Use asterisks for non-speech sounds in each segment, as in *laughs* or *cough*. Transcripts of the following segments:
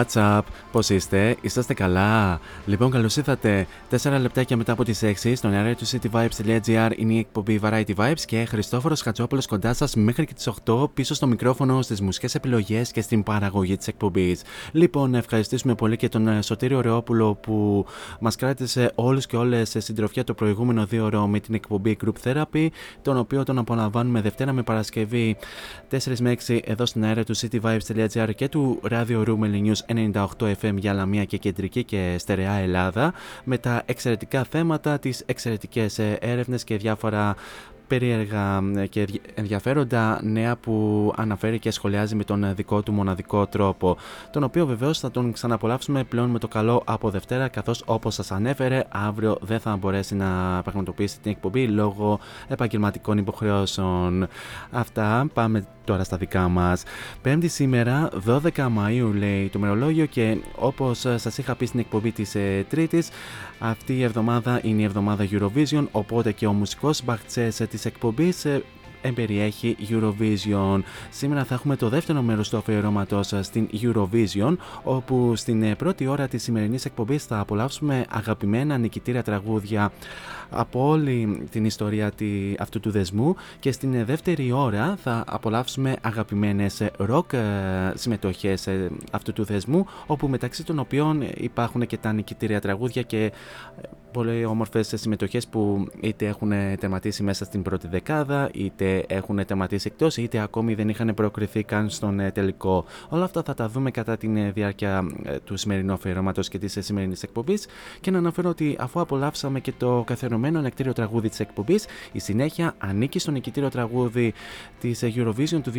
What's up, πώς είστε, είσαστε καλά; Λοιπόν, καλώς ήρθατε 4 λεπτάκια μετά από τις 6 στον αέρα του cityvibes.gr είναι η εκπομπή Variety Vibes και Χριστόφορος Χατσόπουλος κοντά σας μέχρι και τις 8 πίσω στο μικρόφωνο στις μουσικές επιλογές και στην παραγωγή της εκπομπής. Λοιπόν, να ευχαριστήσουμε πολύ και τον ε, Σωτήριο Ρεόπουλο που μας κράτησε όλους και όλες σε συντροφιά το προηγούμενο δύο ώρο με την εκπομπή Group Therapy, τον οποίο τον απολαμβάνουμε Δευτέρα με Παρασκευή 4 με 6 εδώ στην αέρα του cityvibes.gr και του Radio Room News 98 FM για Λαμία και Κεντρική και Στερεά Ελλάδα με τα εξαιρετικά θέματα, τις εξαιρετικές ε, έρευνες και διάφορα περίεργα ε, και ενδιαφέροντα νέα που αναφέρει και σχολιάζει με τον δικό του μοναδικό τρόπο, τον οποίο βεβαίως θα τον ξαναπολαύσουμε πλέον με το καλό από Δευτέρα, καθώς όπως σας ανέφερε, αύριο δεν θα μπορέσει να πραγματοποιήσει την εκπομπή λόγω επαγγελματικών υποχρεώσεων. Αυτά, πάμε τώρα στα δικά μας. Πέμπτη σήμερα, 12 Μαΐου λέει το μερολόγιο και όπως σας είχα πει στην εκπομπή της ε, Τρίτης, αυτή η εβδομάδα είναι η εβδομάδα Eurovision, οπότε και ο μουσικός μπαχτσές ε, της εκπομπής ε, εμπεριέχει Eurovision. Σήμερα θα έχουμε το δεύτερο μέρος του αφιερώματος στην Eurovision, όπου στην πρώτη ώρα της σημερινής εκπομπής θα απολαύσουμε αγαπημένα νικητήρια τραγούδια από όλη την ιστορία αυτού του δεσμού και στην δεύτερη ώρα θα απολαύσουμε αγαπημένες rock συμμετοχές αυτού του δεσμού όπου μεταξύ των οποίων υπάρχουν και τα νικητήρια τραγούδια και πολύ όμορφες συμμετοχές που είτε έχουν τερματίσει μέσα στην πρώτη δεκάδα είτε έχουν τερματίσει εκτός είτε ακόμη δεν είχαν προκριθεί καν στον τελικό. Όλα αυτά θα τα δούμε κατά τη διάρκεια του σημερινού αφιερώματος και της σημερινής εκπομπής και να αναφέρω ότι αφού απολαύσαμε και το καθιερωμένο ανεκτήριο τραγούδι της εκπομπής η συνέχεια ανήκει στο νικητήριο τραγούδι της Eurovision του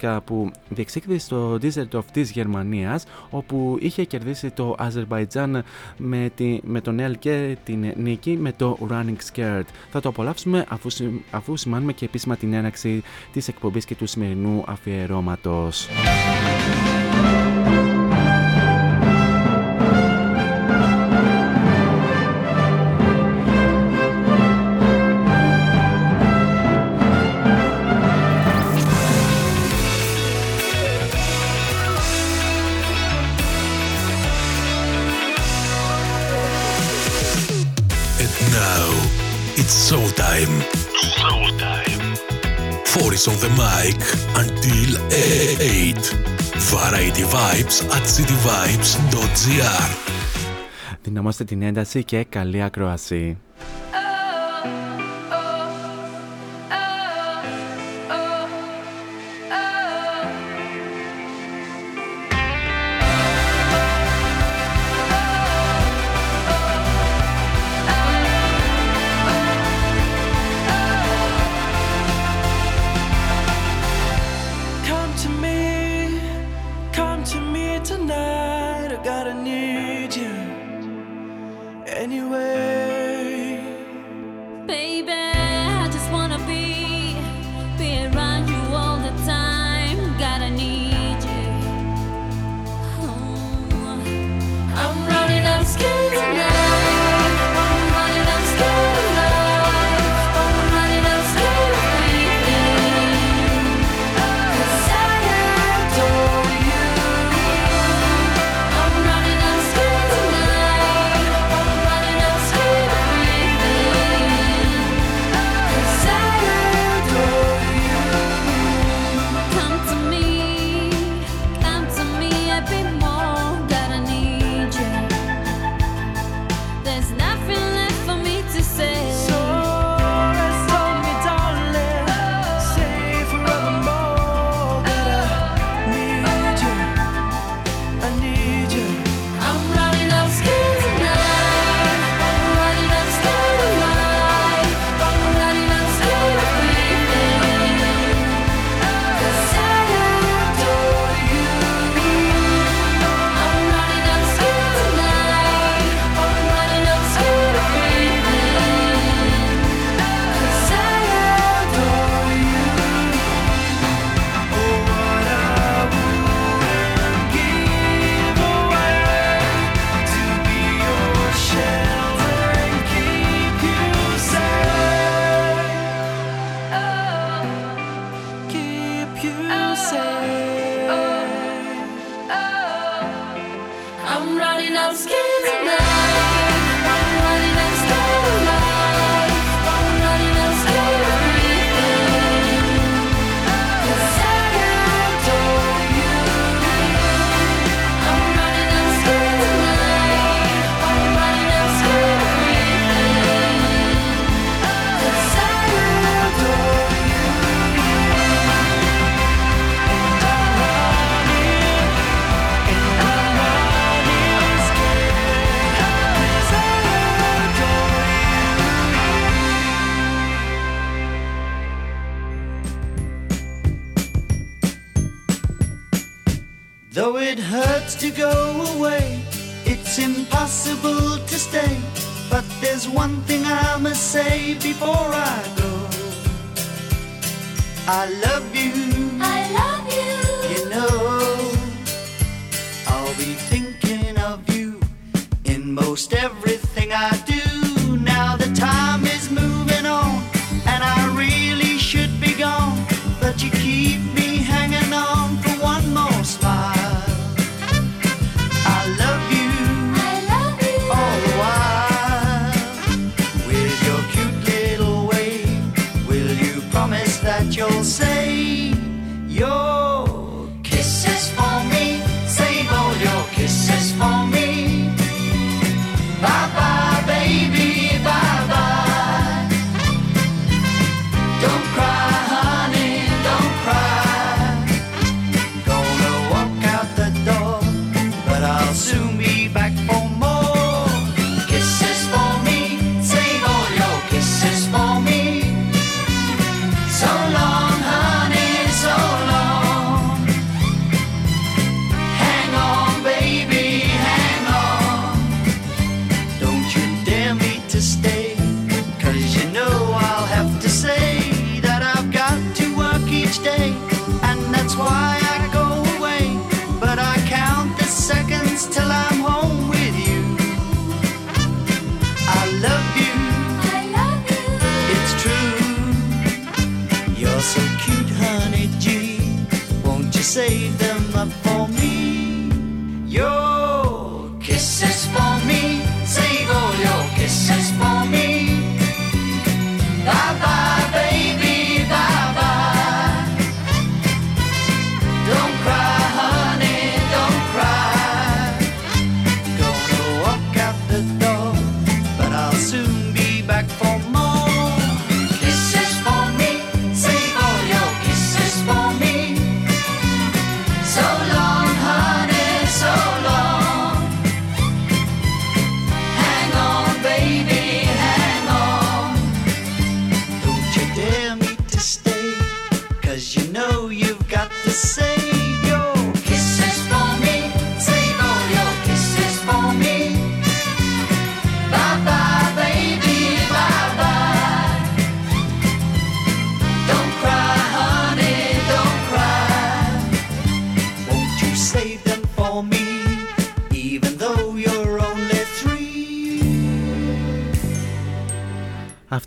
2011 που διεξήχθη στο Düsseldorf της Γερμανίας όπου είχε κερδίσει το Αζερβαϊτζάν με, τη, με τον Ελ και πήρε την νίκη με το Running Scared. Θα το απολαύσουμε αφού, αφού σημάνουμε και επίσημα την έναξη της εκπομπής και του σημερινού αφιερώματος. Showtime. Showtime. Four is on the mic until 8. Variety Vibes at cityvibes.gr Δυναμώστε την ένταση και καλή ακρόαση.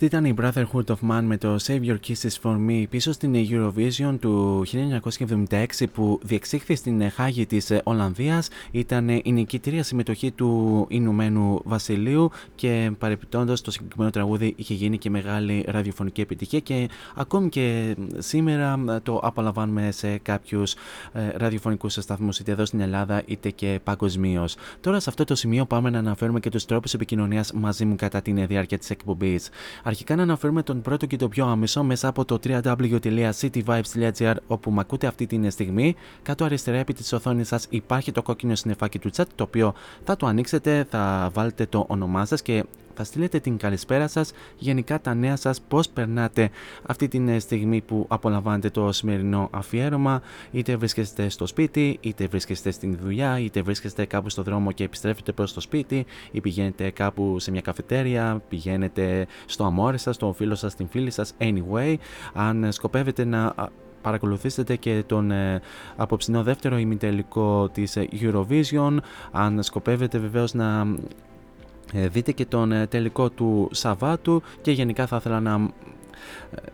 Αυτή ήταν η Brotherhood of Man με το Save Your Kisses for Me πίσω στην Eurovision του 1976 που διεξήχθη στην Χάγη της Ολλανδίας. Ήταν η νικητήρια συμμετοχή του Ηνωμένου Βασιλείου και παρεπιπτόντως το συγκεκριμένο τραγούδι είχε γίνει και μεγάλη ραδιοφωνική επιτυχία και ακόμη και σήμερα το απολαμβάνουμε σε κάποιους ε, ραδιοφωνικούς σταθμούς είτε εδώ στην Ελλάδα είτε και παγκοσμίως. Τώρα σε αυτό το σημείο πάμε να αναφέρουμε και τους τρόπους επικοινωνίας μαζί μου κατά την διάρκεια της εκπομπής. Αρχικά να αναφέρουμε τον πρώτο και το πιο άμεσο μέσα από το www.cityvibes.gr όπου με ακούτε αυτή τη στιγμή. Κάτω αριστερά επί της οθόνης σας υπάρχει το κόκκινο συννεφάκι του chat το οποίο θα το ανοίξετε, θα βάλετε το όνομά σας και θα στείλετε την καλησπέρα σας, γενικά τα νέα σας, πώς περνάτε αυτή τη στιγμή που απολαμβάνετε το σημερινό αφιέρωμα, είτε βρίσκεστε στο σπίτι, είτε βρίσκεστε στην δουλειά, είτε βρίσκεστε κάπου στο δρόμο και επιστρέφετε προς το σπίτι, ή πηγαίνετε κάπου σε μια καφετέρια, πηγαίνετε στο αμόρε σας, στο φίλο σας, στην φίλη σας, anyway, αν σκοπεύετε να παρακολουθήσετε και τον ε, απόψινό δεύτερο ημιτελικό της Eurovision αν σκοπεύετε βεβαίως να ε, δείτε και τον ε, τελικό του Σαββάτου και γενικά θα ήθελα να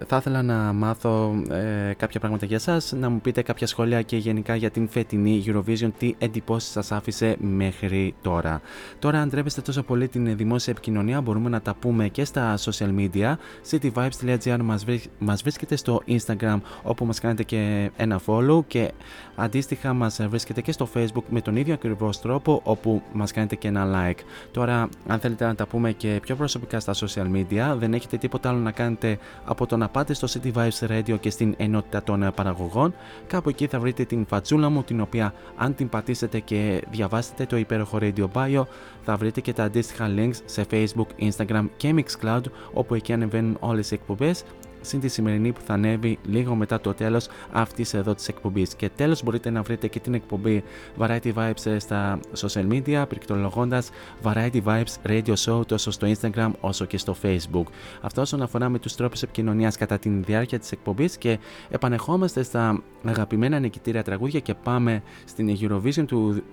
θα ήθελα να μάθω ε, κάποια πράγματα για σας, να μου πείτε κάποια σχόλια και γενικά για την φετινή Eurovision, τι εντυπώσεις σας άφησε μέχρι τώρα. Τώρα αν τρέπεστε τόσο πολύ την δημόσια επικοινωνία μπορούμε να τα πούμε και στα social media. cityvibes.gr μας, μας βρίσκεται στο Instagram όπου μας κάνετε και ένα follow και αντίστοιχα μας βρίσκεται και στο Facebook με τον ίδιο ακριβώς τρόπο όπου μας κάνετε και ένα like. Τώρα αν θέλετε να τα πούμε και πιο προσωπικά στα social media δεν έχετε τίποτα άλλο να κάνετε από το να πάτε στο City Vibes Radio και στην ενότητα των ε, παραγωγών. Κάπου εκεί θα βρείτε την φατσούλα μου, την οποία αν την πατήσετε και διαβάσετε το υπέροχο Radio Bio, θα βρείτε και τα αντίστοιχα links σε Facebook, Instagram και Mixcloud, όπου εκεί ανεβαίνουν όλες οι εκπομπές συν τη σημερινή που θα ανέβει λίγο μετά το τέλος αυτής εδώ της εκπομπής. Και τέλος μπορείτε να βρείτε και την εκπομπή Variety Vibes ε, στα social media, πληκτρολογώντας Variety Vibes Radio Show τόσο στο Instagram όσο και στο Facebook. Αυτό όσον αφορά με τους τρόπους επικοινωνίας κατά τη διάρκεια της εκπομπής και επανεχόμαστε στα αγαπημένα νικητήρια τραγούδια και πάμε στην Eurovision του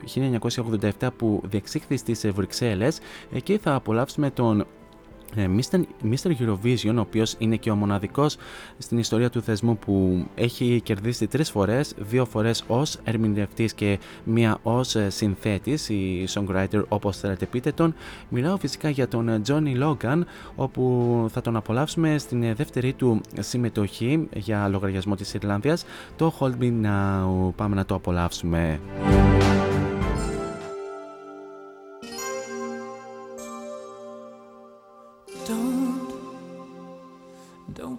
1987 που διεξήχθη στις Βρυξέλλες. Εκεί θα απολαύσουμε τον ε, Mr. Eurovision, ο οποίος είναι και ο μοναδικός στην ιστορία του θεσμού που έχει κερδίσει τρεις φορές, δύο φορές ως ερμηνευτής και μία ως ε, συνθέτης, η songwriter όπως θέλετε πείτε τον. Μιλάω φυσικά για τον ε, Johnny Logan, όπου θα τον απολαύσουμε στην δεύτερη του συμμετοχή για λογαριασμό της Ιρλανδίας, το Hold Me Now. Πάμε να το απολαύσουμε.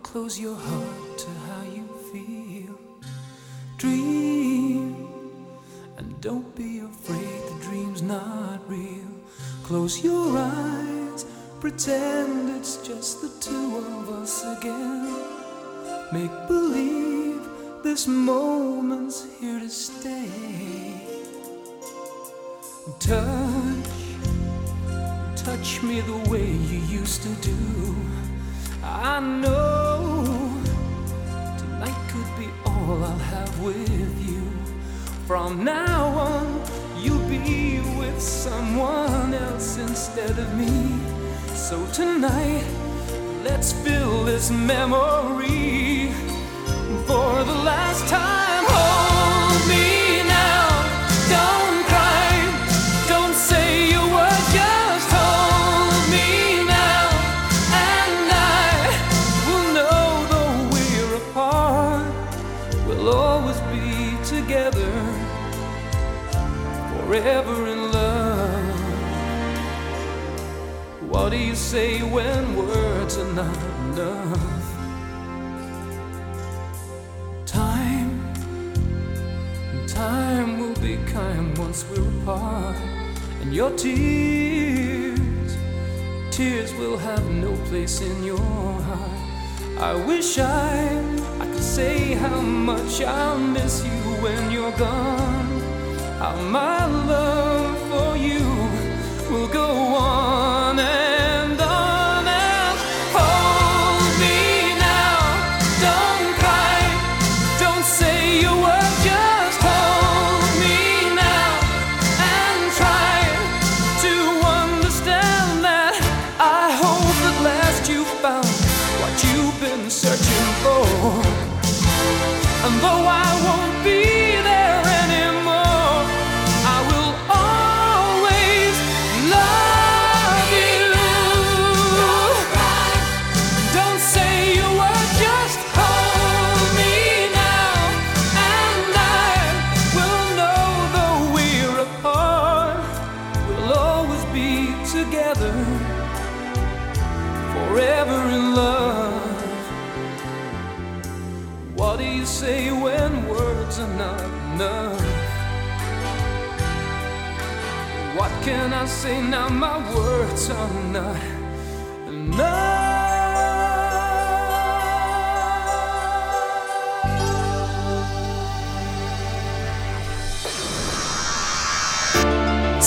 Close your heart to how you feel. Dream, and don't be afraid the dream's not real. Close your eyes, pretend it's just the two of us again. Make believe this moment's here to stay. Touch, touch me the way you used to do. I know tonight could be all I'll have with you. From now on, you'll be with someone else instead of me. So tonight, let's fill this memory for the last time. say when words are not enough? Time, time will be kind once we're apart, and your tears, tears will have no place in your heart. I wish I, I could say how much I miss you when you're gone, how my love for you will go on. say now my words are not enough.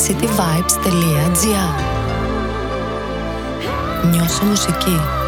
cityvibes.gr Νιώσε μουσική.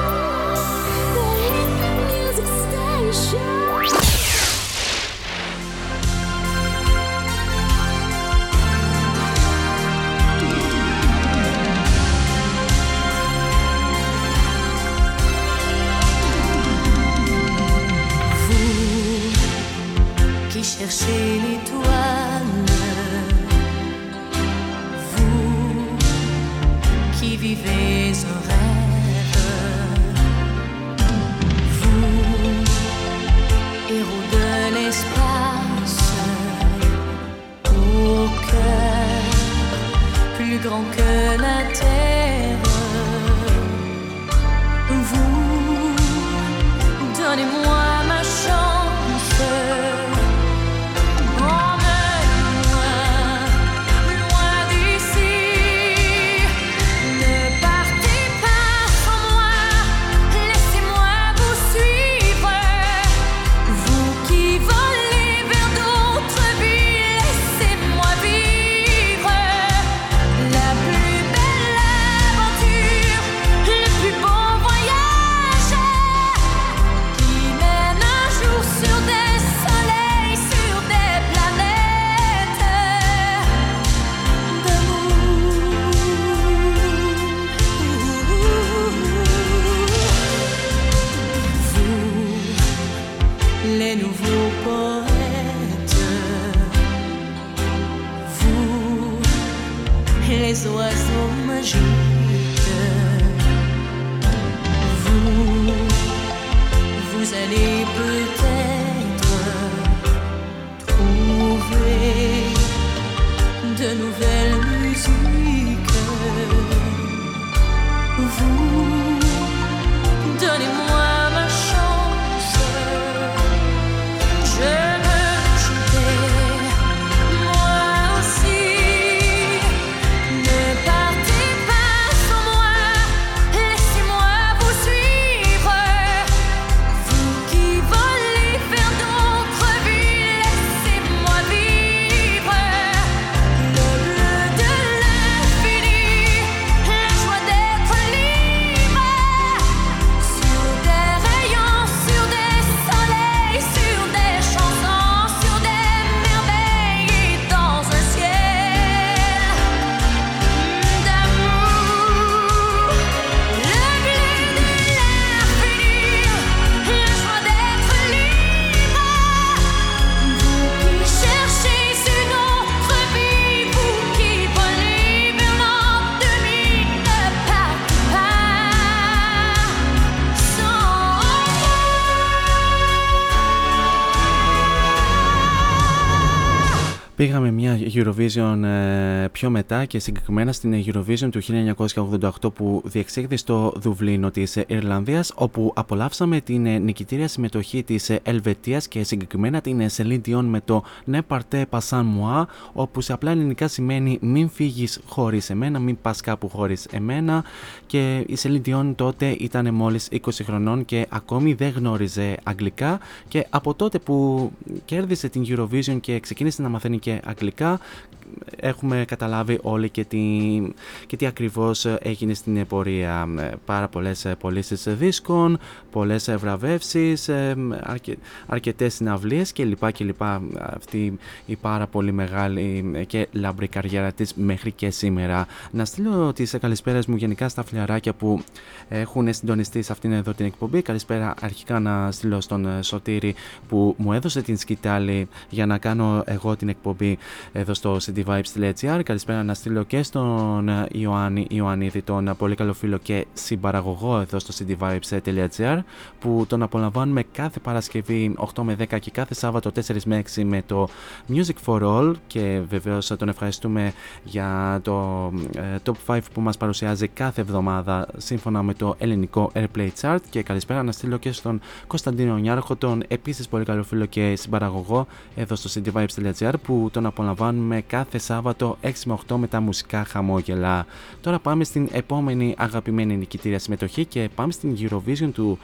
Eurovision ε, πιο μετά και συγκεκριμένα στην Eurovision του 1988 που διεξήχθη στο Δουβλίνο της Ιρλανδίας όπου απολαύσαμε την ε, νικητήρια συμμετοχή της ε, Ελβετίας και συγκεκριμένα την Celine Dion με το Ne partez pas sans moi όπου σε απλά ελληνικά σημαίνει μην φύγεις χωρίς εμένα, μην πας κάπου χωρίς εμένα και η Celine Dion τότε ήταν μόλις 20 χρονών και ακόμη δεν γνώριζε αγγλικά. Και από τότε που κέρδισε την Eurovision και ξεκίνησε να μαθαίνει και αγγλικά έχουμε καταλάβει όλοι και τι, και τι ακριβώς έγινε στην πορεία. Πάρα πολλές πωλήσεις δίσκων, πολλές βραβεύσεις, αρκε, αρκετές συναυλίες και λοιπά και λοιπά. Αυτή η πάρα πολύ μεγάλη και λαμπρή καριέρα της μέχρι και σήμερα. Να στείλω τις καλησπέρες μου γενικά στα φιλαράκια που έχουν συντονιστεί σε αυτήν εδώ την εκπομπή. Καλησπέρα αρχικά να στείλω στον Σωτήρη που μου έδωσε την σκητάλη για να κάνω εγώ την εκπομπή εδώ στο cityvibes.gr. Καλησπέρα να στείλω και στον Ιωάννη Ιωαννίδη, τον πολύ καλό φίλο και συμπαραγωγό εδώ στο cityvibes.gr που τον απολαμβάνουμε κάθε Παρασκευή 8 με 10 και κάθε Σάββατο 4 με 6 με το Music for All. Και βεβαίως τον ευχαριστούμε για το ε, Top 5 που μας παρουσιάζει κάθε εβδομάδα σύμφωνα με το ελληνικό Airplay Chart. Και καλησπέρα να στείλω και στον Κωνσταντίνο Νιάρχο, τον επίσης πολύ καλό φίλο και συμπαραγωγό εδώ στο cityvibes.gr που τον απολαμβάνουμε κάθε Σάββατο 6 με 8 με τα μουσικά χαμόγελα. Τώρα πάμε στην επόμενη αγαπημένη νικητήρια συμμετοχή και πάμε στην Eurovision του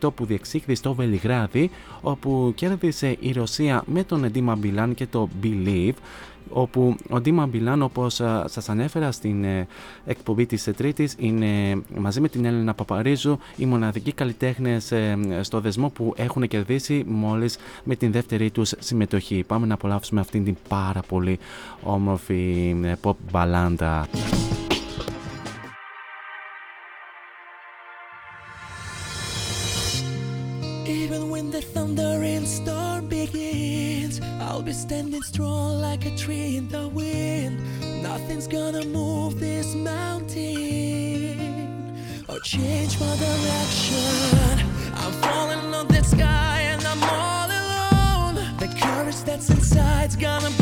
2008 που διεξήχθη στο Βελιγράδι όπου κέρδισε η Ρωσία με τον Εντίμα Μπιλάν και το Believe όπου ο Ντίμα Μπιλάν όπως σας ανέφερα στην ε, εκπομπή της Τρίτης είναι μαζί με την Έλληνα Παπαρίζου οι μοναδικοί καλλιτέχνες ε, στο δεσμό που έχουν κερδίσει μόλις με την δεύτερη τους συμμετοχή. Πάμε να απολαύσουμε αυτήν την πάρα πολύ όμορφη ε, pop μπαλάντα. I'll be standing strong like a tree in the wind. Nothing's gonna move this mountain or change my direction. I'm falling on the sky and I'm all alone. The courage that's inside's gonna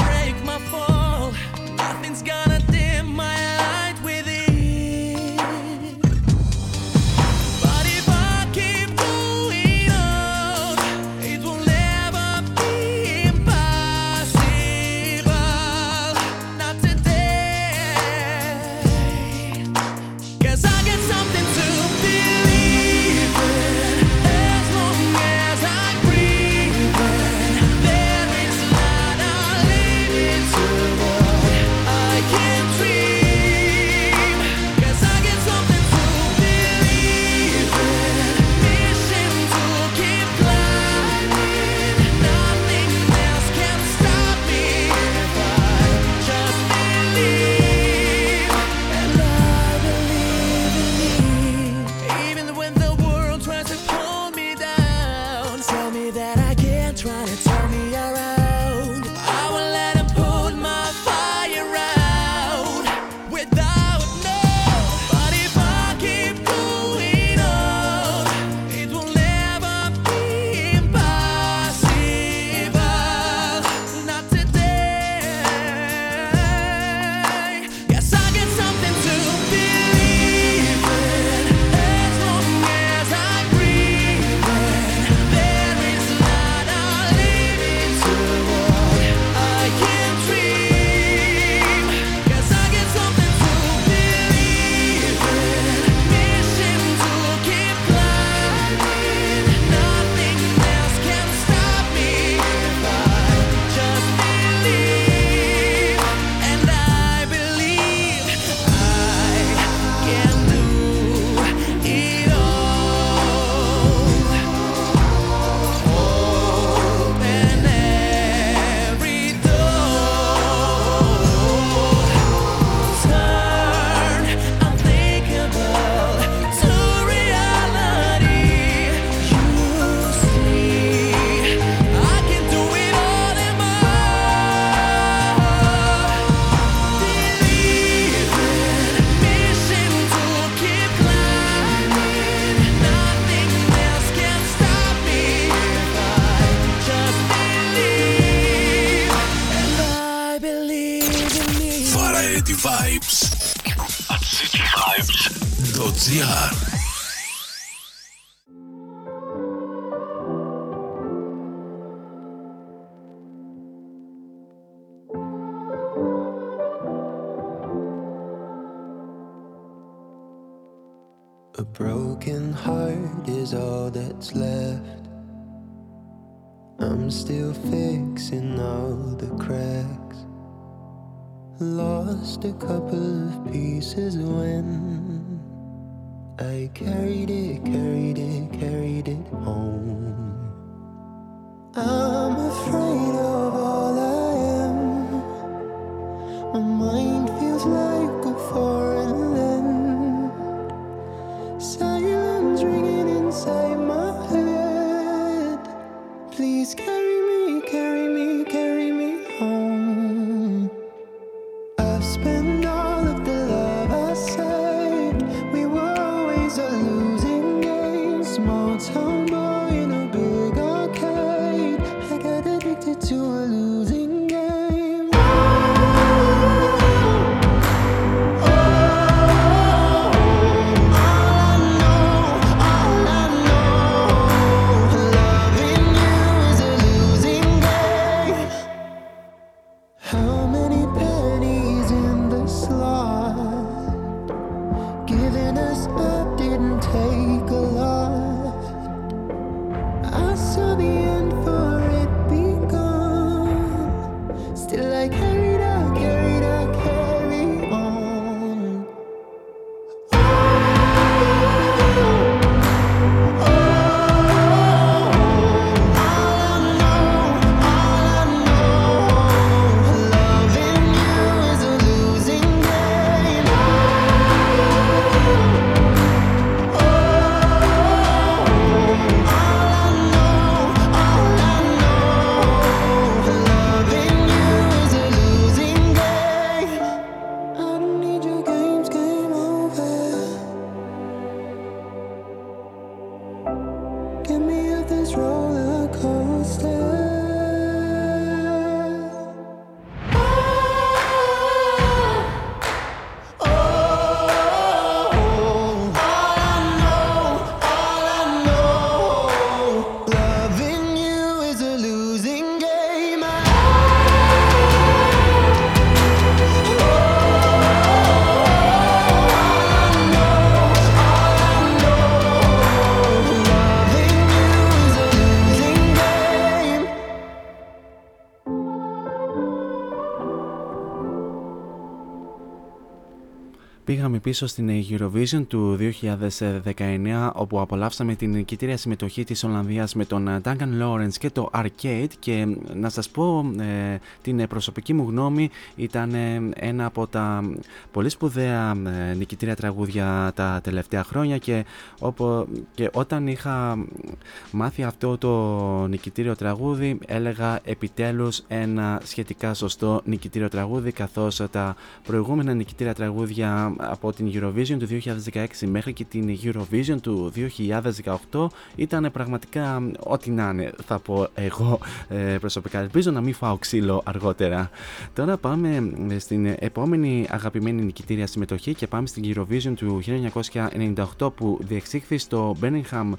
fixing all the cracks. Lost a couple of pieces when I carried it, carried it, carried it home. I'm afraid of all I am. My mind feels like a foreign land. Πήγαμε πίσω στην Eurovision του 2019 όπου απολαύσαμε την νικητήρια συμμετοχή της Ολλανδίας με τον Duncan Lawrence και το Arcade. Και να σας πω ε, την προσωπική μου γνώμη ήταν ε, ένα από τα πολύ σπουδαία ε, νικητήρια τραγούδια τα τελευταία χρόνια. Και, όπου, και όταν είχα μάθει αυτό το νικητήριο τραγούδι έλεγα επιτέλους ένα σχετικά σωστό νικητήριο τραγούδι καθώς τα προηγούμενα νικητήρια τραγούδια από την Eurovision του 2016 μέχρι και την Eurovision του 2018 ήταν πραγματικά ό,τι να είναι θα πω εγώ ε, προσωπικά. Ελπίζω να μην φάω ξύλο αργότερα. Τώρα πάμε στην επόμενη αγαπημένη νικητήρια συμμετοχή και πάμε στην Eurovision του 1998 που διεξήχθη στο Birmingham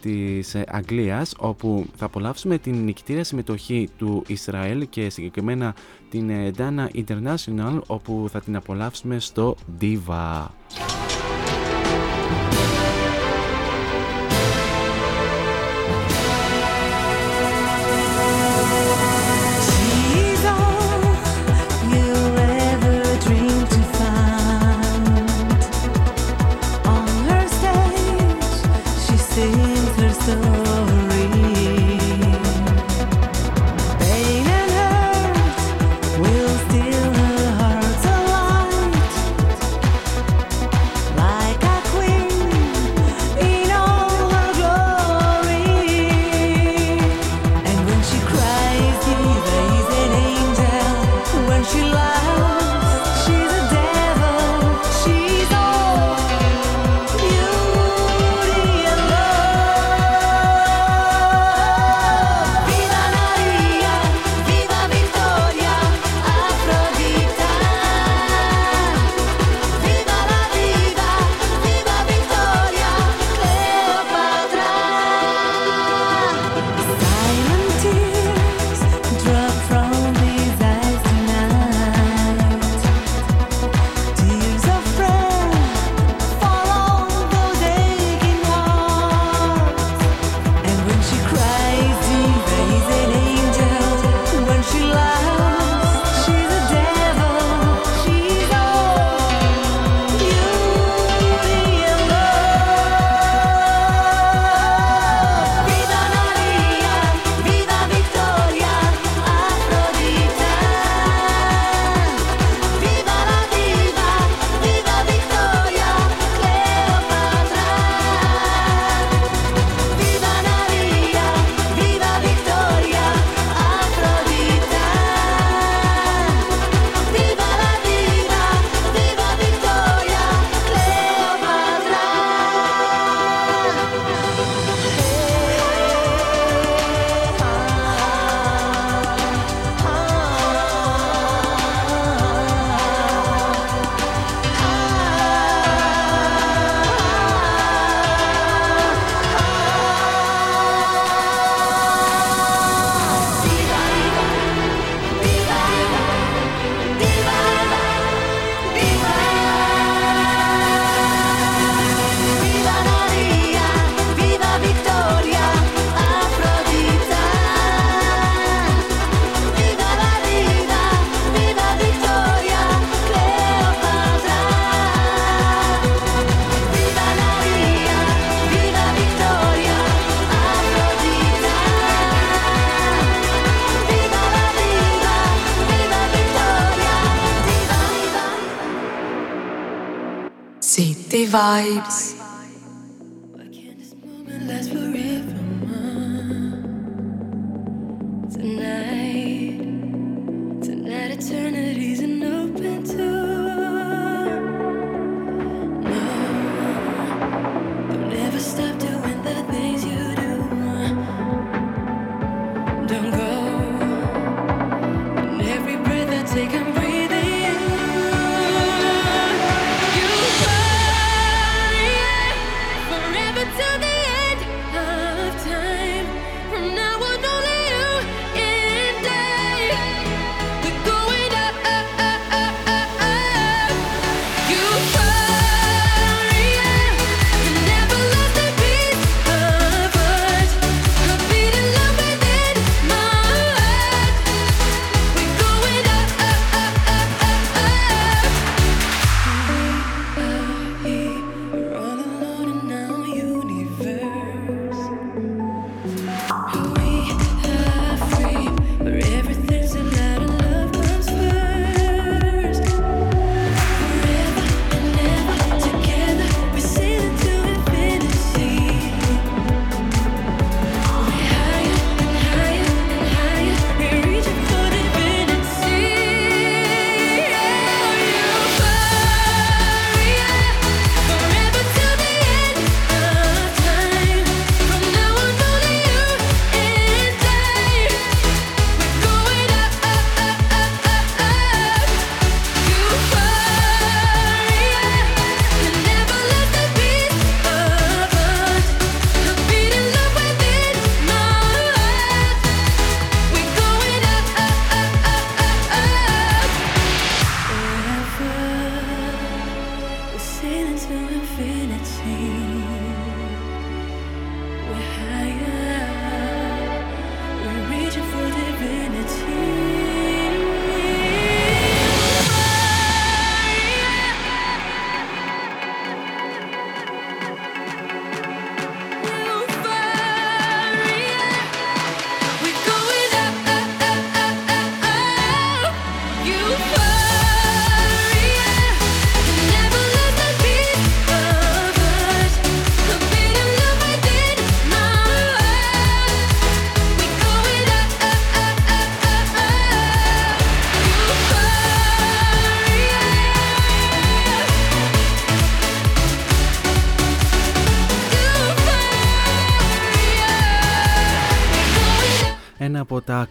της Αγγλίας όπου θα απολαύσουμε την νικητήρια συμμετοχή του Ισραήλ και συγκεκριμένα την Dana International όπου θα την απολαύσουμε στο Diva.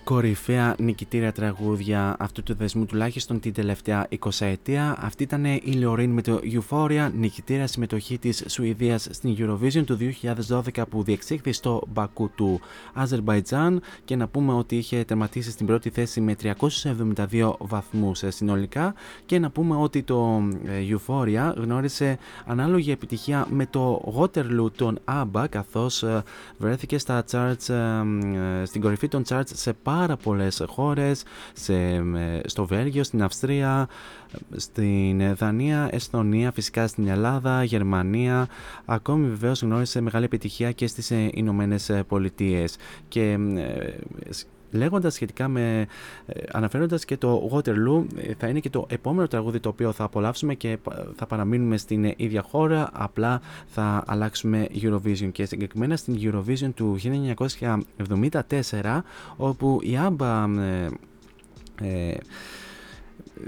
Κορυφαία νικητήρια τραγούδια αυτού του δεσμού τουλάχιστον την τελευταία 20 ετία. Αυτή ήταν η Λεωρίν με το Euphoria, νικητήρια συμμετοχή της Σουηδίας στην Eurovision του 2012 που διεξήχθη στο Μπακού του Αζερβαϊτζάν και να πούμε ότι είχε τερματίσει στην πρώτη θέση με 372 βαθμούς συνολικά και να πούμε ότι το ε, Euphoria γνώρισε ανάλογη επιτυχία με το Waterloo των ABBA καθώς ε, βρέθηκε στα charts, ε, στην κορυφή των charts σε πάρα πολλές χώρες, σε, στο Βέλγιο, στην Αυστρία, στην Δανία, Εσθονία, φυσικά στην Ελλάδα, Γερμανία, ακόμη βεβαίως γνώρισε μεγάλη επιτυχία και στις Ηνωμένες Πολιτείες. Και λέγοντας σχετικά με, ε, αναφέροντας και το Waterloo ε, θα είναι και το επόμενο τραγούδι το οποίο θα απολαύσουμε και θα παραμείνουμε στην ίδια χώρα. Απλά θα αλλάξουμε Eurovision και συγκεκριμένα στην Eurovision του 1974 όπου η ABBA ε,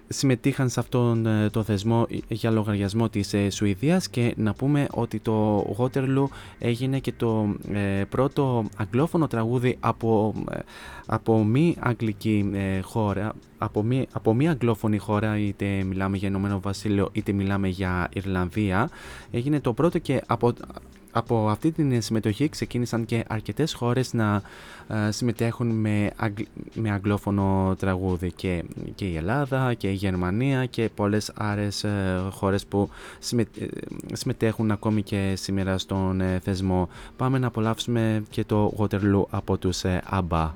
συμμετείχαν σε αυτόν ε, το θεσμό για λογαριασμό της ε, Σουηδίας και να πούμε ότι το Waterloo έγινε και το ε, πρώτο αγγλόφωνο τραγούδι από, από μη αγγλική χώρα από μη, από μη αγγλόφωνη χώρα είτε μιλάμε για Ηνωμένο Βασίλειο είτε μιλάμε για Ιρλανδία. Έγινε το πρώτο και από, από αυτή την συμμετοχή ξεκίνησαν και αρκετές χώρες να ε, συμμετέχουν με, με αγγλόφωνο τραγούδι και, και η Ελλάδα και η Γερμανία και πολλές άλλες ε, χώρες που ε, συμμετέχουν ακόμη και σήμερα στον θεσμό. Πάμε να απολαύσουμε και το Waterloo από τους ABBA.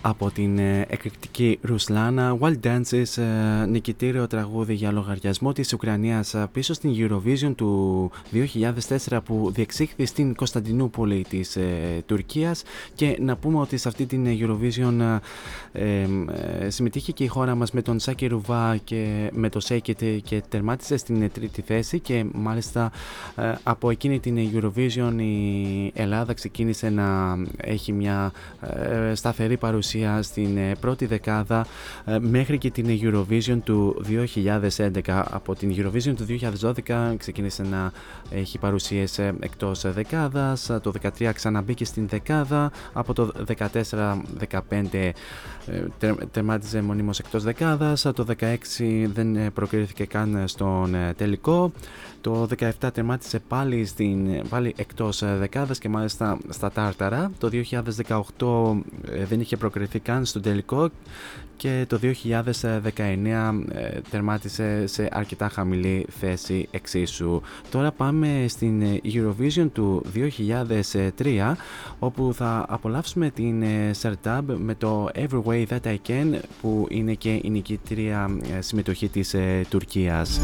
Από την ε, εκρηκτική Ρουσλάνα. Wild Dances, ε, νικητήριο τραγούδι για λογαριασμό της Ουκρανίας ε, πίσω στην Eurovision του 2004 που διεξήχθη στην Κωνσταντινούπολη της Τουρκίας. Και να πούμε ότι σε αυτή την Eurovision συμμετείχε και η χώρα μας με τον Σάκη Ρουβά και με το Σέικετ και τερμάτισε στην τρίτη θέση. Και μάλιστα από εκείνη την Eurovision η Ελλάδα ξεκίνησε να έχει μια σταθερή παρουσία στην ε, πρώτη δεκάδα ε, μέχρι και την Eurovision του 2011. Από την Eurovision του 2012 ξεκίνησε να έχει παρουσίες ε, εκτός δεκάδας, το 2013 ξαναμπήκε στην δεκάδα, από το 2014-2015 τερμάτιζε μονίμως εκτός δεκάδας, το 2016 δεν προκρίθηκε καν στον τελικό, το 2017 τερμάτισε πάλι, στην, πάλι εκτός δεκάδας και μάλιστα στα τάρταρα, το 2018 δεν είχε προκριθεί καν στον τελικό και το 2019 ε, τερμάτισε σε αρκετά χαμηλή θέση εξίσου. Τώρα πάμε στην Eurovision του 2003 όπου θα απολαύσουμε την Sertab με το Every Way That I Can που είναι και η νικητρία ε, συμμετοχή της ε, Τουρκίας.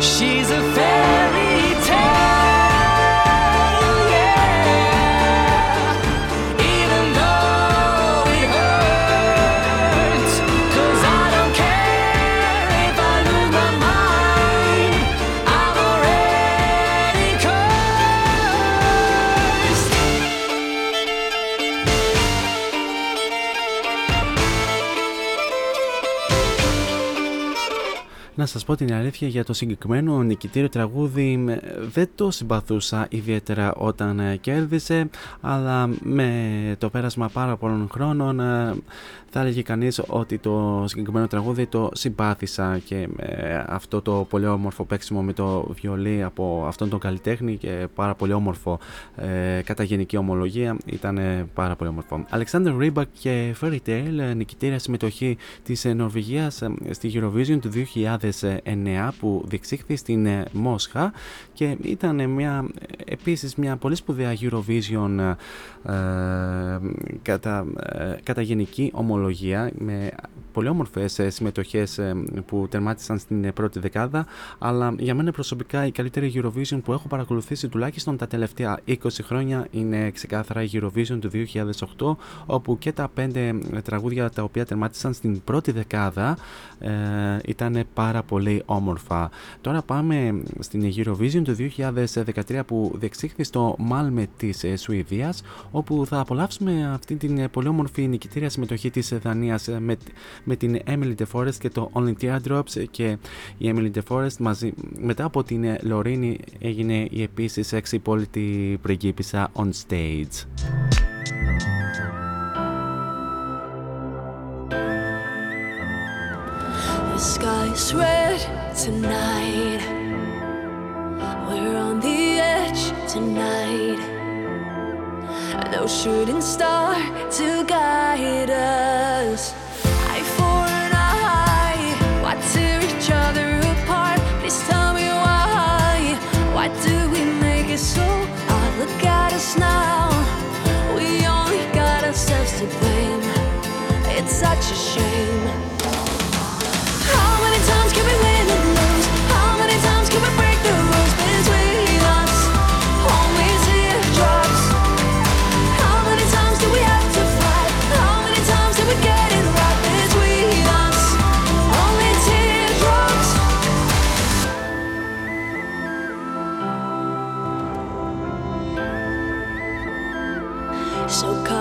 She's a fairy. Σας πω την αλήθεια για το συγκεκριμένο νικητήριο τραγούδι δεν το συμπαθούσα ιδιαίτερα όταν ε, κέρδισε αλλά με το πέρασμα πάρα πολλών χρόνων ε, θα έλεγε κανείς ότι το συγκεκριμένο τραγούδι το συμπάθησα και αυτό το πολύ όμορφο παίξιμο με το βιολί από αυτόν τον καλλιτέχνη και πάρα πολύ όμορφο ε, κατά γενική ομολογία ήταν πάρα πολύ όμορφο. Alexander Rybak και Fairy Tale νικητήρια συμμετοχή της Νορβηγίας στη Eurovision του 2009 που διεξήχθη στην Μόσχα και ήταν μια, επίσης μια πολύ σπουδαία Eurovision ε, κατά, ε, κατά γενική ομολογία με πολύ όμορφες ε, συμμετοχές που τερμάτισαν στην πρώτη δεκάδα αλλά για μένα προσωπικά η καλύτερη Eurovision που έχω παρακολουθήσει τουλάχιστον τα τελευταία 20 χρόνια είναι ξεκάθαρα η Eurovision του 2008 όπου και τα πέντε τραγούδια τα οποία τερμάτισαν στην πρώτη δεκάδα ε, ήταν πάρα πολύ όμορφα. Τώρα πάμε στην Eurovision του 2013 που διεξήχθη στο Μάλμε της Σουηδίας όπου θα απολαύσουμε αυτή την ε, πολύ όμορφη νικητήρια συμμετοχή της Δανίας ε, με, με την Emily DeForest και το Only Teardrops και η Emily DeForest μαζί μετά από την Λορίνη έγινε η επίσης εξυπόλυτη πριγκίπισσα on stage. The sky's red tonight. We're on the edge tonight. no shooting star to guide us. Eye for an eye, why tear each other apart? Please tell me why. Why do we make it so hard? Look at us now. We only got ourselves to blame. It's such a shame.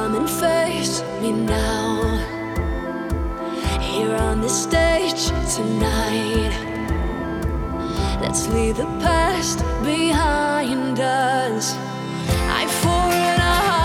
Come and face me now. Here on the stage tonight. Let's leave the past behind us. Eye for an eye.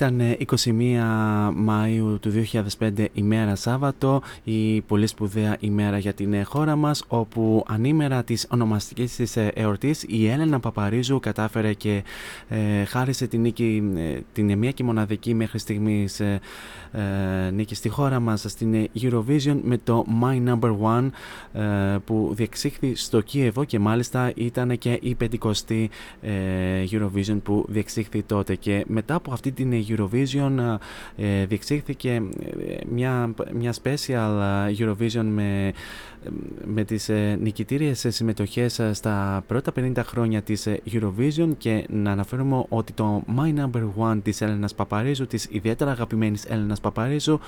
Ήταν 21 Μαΐου του 2005 ημέρα Σάββατο, η πολύ σπουδαία ημέρα για την χώρα μας, όπου ανήμερα της ονομαστικής της εορτής η Έλενα Παπαρίζου κατάφερε και ε, χάρισε την νίκη, ε, την μία και μοναδική μέχρι στιγμής ε, ε, νίκη στη χώρα μας στην Eurovision με το My Number One ε, που διεξήχθη στο Κίεβο και μάλιστα ήταν και η πεντηκοστή ε, Eurovision που διεξήχθη τότε. Και μετά από αυτή την Eurovision διεξήχθηκε μια, μια special Eurovision με με τις ε, νικητήριες συμμετοχές ε, στα πρώτα 50 χρόνια της ε, Eurovision και να αναφέρουμε ότι το My Number One της Έλενας Παπαρίζου, της ιδιαίτερα αγαπημένης Έλενας Παπαρίζου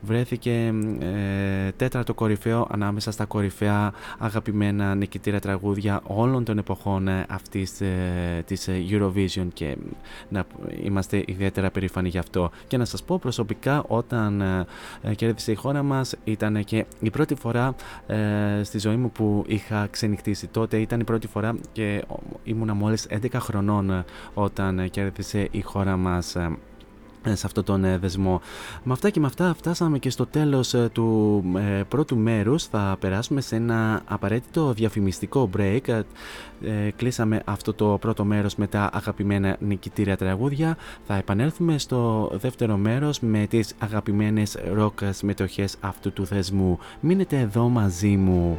βρέθηκε ε, τέταρτο κορυφαίο ανάμεσα στα κορυφαία αγαπημένα νικητήρια τραγούδια όλων των εποχών αυτής της Eurovision και να είμαστε ιδιαίτερα περήφανοι γι' αυτό. Και να σας πω προσωπικά όταν κέρδισε η χώρα μας ήταν και η πρώτη φορά ε, στη ζωή μου που είχα ξενυχτήσει. Τότε ήταν η πρώτη φορά και ήμουνα μόλις 11 χρονών όταν κέρδισε η χώρα μας ε, σε αυτό τον ε, δεσμό. Με αυτά και με αυτά φτάσαμε και στο τέλος του πρώτου μέρους. Θα περάσουμε σε ένα απαραίτητο διαφημιστικό break. κλείσαμε αυτό το πρώτο μέρος με τα αγαπημένα νικητήρια τραγούδια. Θα επανέλθουμε στο δεύτερο μέρος με τις αγαπημένες ροκ συμμετοχές αυτού του θεσμού. Μείνετε εδώ μαζί μου.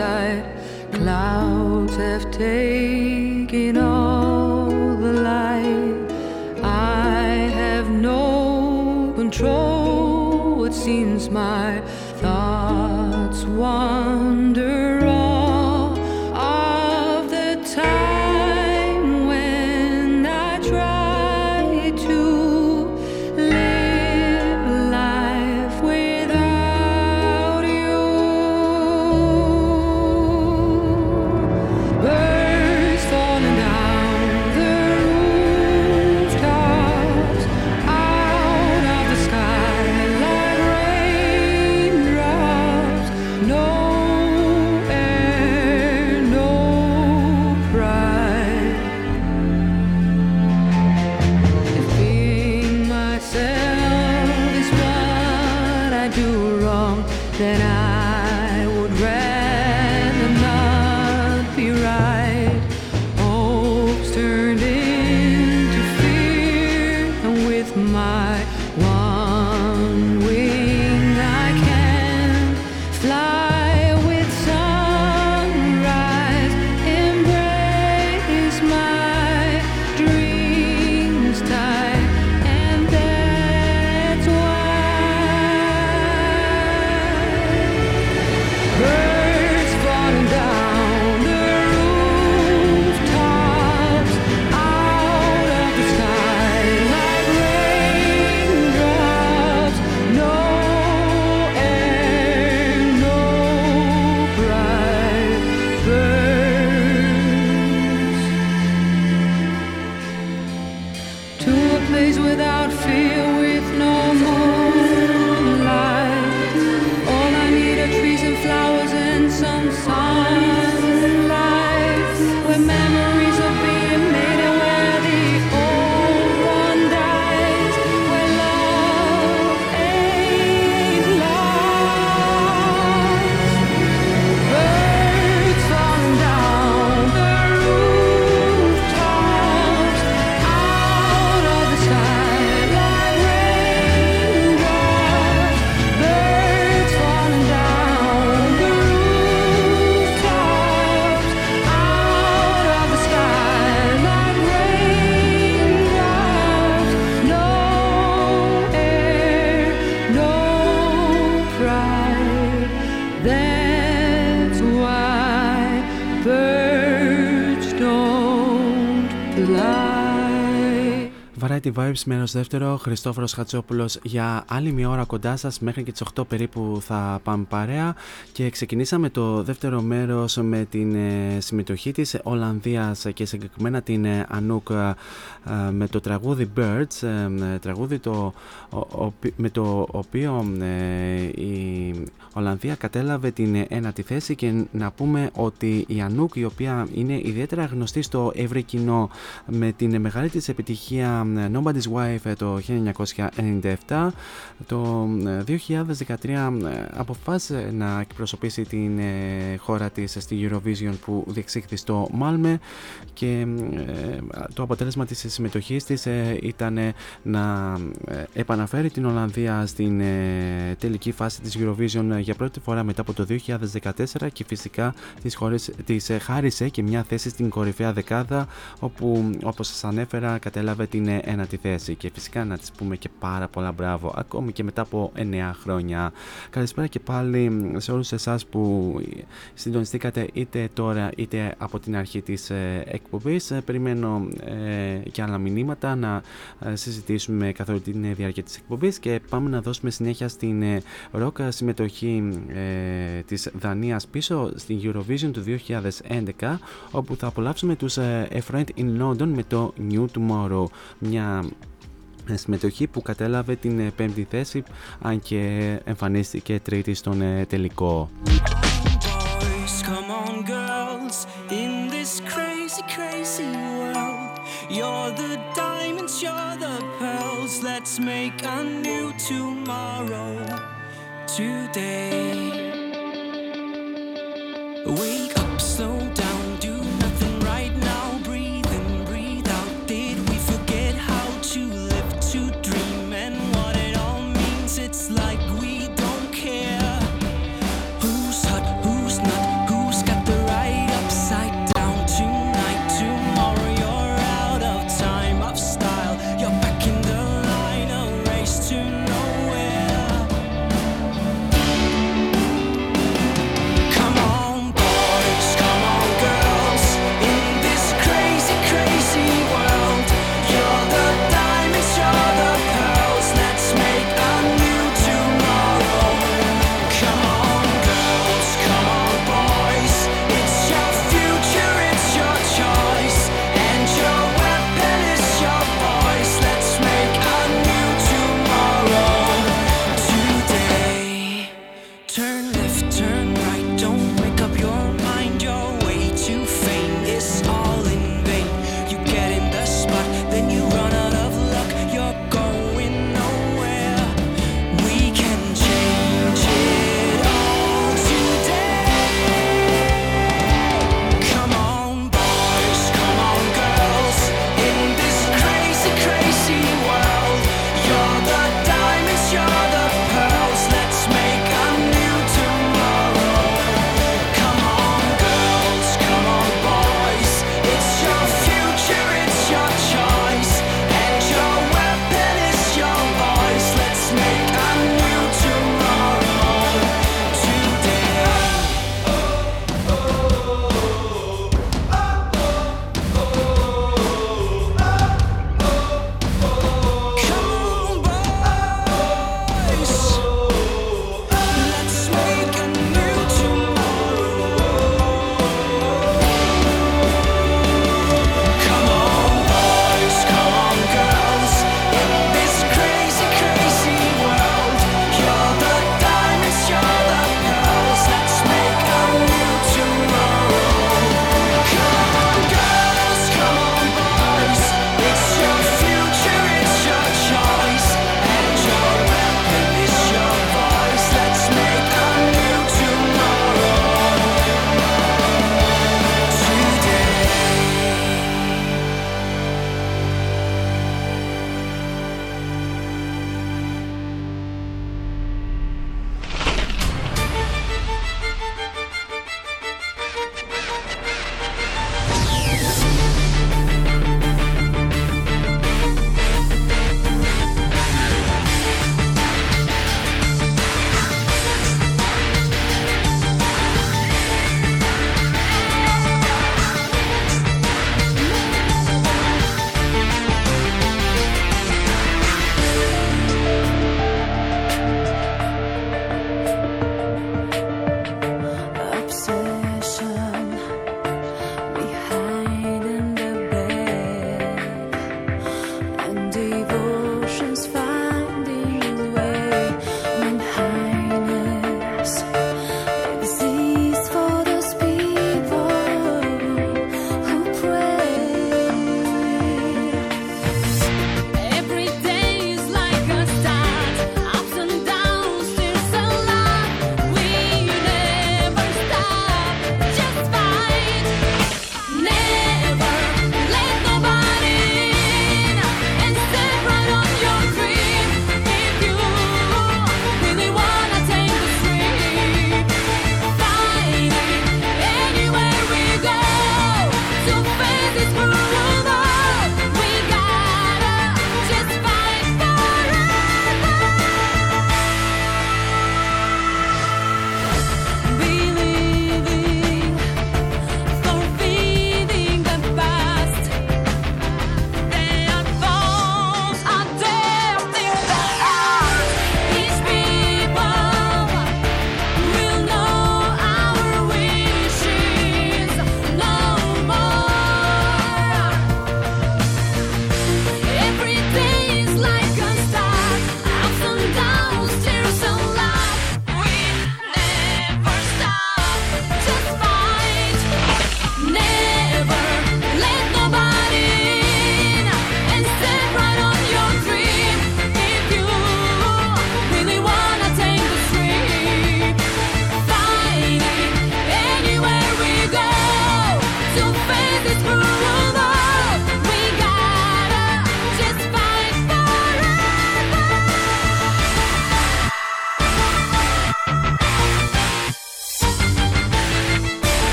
outside, clouds have taken all the light. I have no control. It seems my Vibes μέρο δεύτερο, Χριστόφορος Χατσόπουλο για άλλη μια ώρα κοντά σας μέχρι και τις 8 περίπου θα πάμε παρέα. Και ξεκινήσαμε το δεύτερο μέρος με την ε, συμμετοχή της Ολλανδίας και συγκεκριμένα την Ανούκ ε, με το τραγούδι Birds. Ε, τραγούδι το, με το οποίο η Ολλανδία κατέλαβε την ένατη θέση και να πούμε ότι η Ανούκ η οποία είναι ιδιαίτερα γνωστή στο ευρύ κοινό με την μεγαλύτερη επιτυχία Nobody's Wife το 1997 το 2013 αποφάσισε να εκπροσωπήσει την ε, χώρα της στη Eurovision που διεξήχθη στο Μάλμε και ε, το αποτέλεσμα της συμμετοχής της ε, ήταν να επαναφέρει την Ολλανδία στην τελική φάση της Eurovision για πρώτη φορά μετά από το 2014 και φυσικά τις χώρες της χάρισε και μια θέση στην κορυφαία δεκάδα όπου όπως σας ανέφερα κατέλαβε την ένατη θέση και φυσικά να της πούμε και πάρα πολλά μπράβο ακόμη και μετά από 9 χρόνια. Καλησπέρα και πάλι σε όλους εσάς που συντονιστήκατε είτε τώρα είτε από την αρχή της ε, εκπομπής. Ε, περιμένω ε, και άλλα μηνύματα να συζητήσουμε καθ' όλη την διάρκεια της εκπομπής και πάμε να δώσουμε συνέχεια στην ροκ συμμετοχή της Δανίας πίσω στην Eurovision του 2011 όπου θα απολαύσουμε τους A Friend in London με το New Tomorrow μια συμμετοχή που κατέλαβε την ε, πέμπτη θέση αν και εμφανίστηκε τρίτη στον ε, τελικό. You're the diamonds, you're the pearls. Let's make a new tomorrow today. Wake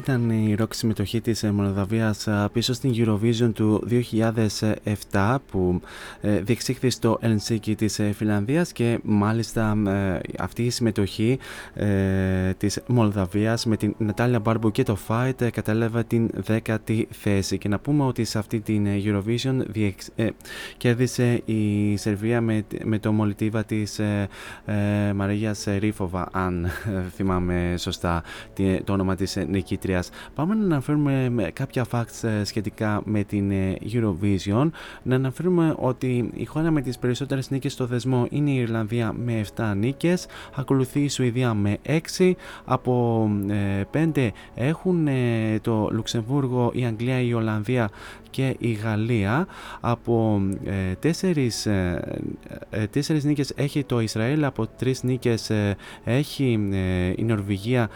ήταν η ροκ συμμετοχή της ε, Μολδαβίας ε, πίσω στην Eurovision του 2007 που ε, διεξήχθη στο Ελσίκη της Φιλανδίας και μάλιστα αυτή η συμμετοχή της Μολδαβίας με την Νατάλια Μπάρμπου και το Fight κατέλαβε την δέκατη θέση και να πούμε ότι σε αυτή την Eurovision κέρδισε η Σερβία με, το μολυτίβα της Μαρίγιας Ρίφοβα αν θυμάμαι σωστά το όνομα της νικήτριας. Πάμε να αναφέρουμε κάποια facts ε, σχετικά με την ε, Eurovision. Να αναφέρουμε ότι η χώρα με τις περισσότερες νίκες στο δεσμό είναι η Ιρλανδία με 7 νίκες, ακολουθεί η Σουηδία με 6, από 5 ε, έχουν το Λουξεμβούργο, η Αγγλία, η Ολλανδία και η Γαλλία. Από ε, τέσσερις, τέσσερις νίκες έχει το Ισραήλ, από τρεις νίκες έχει η Νορβηγία,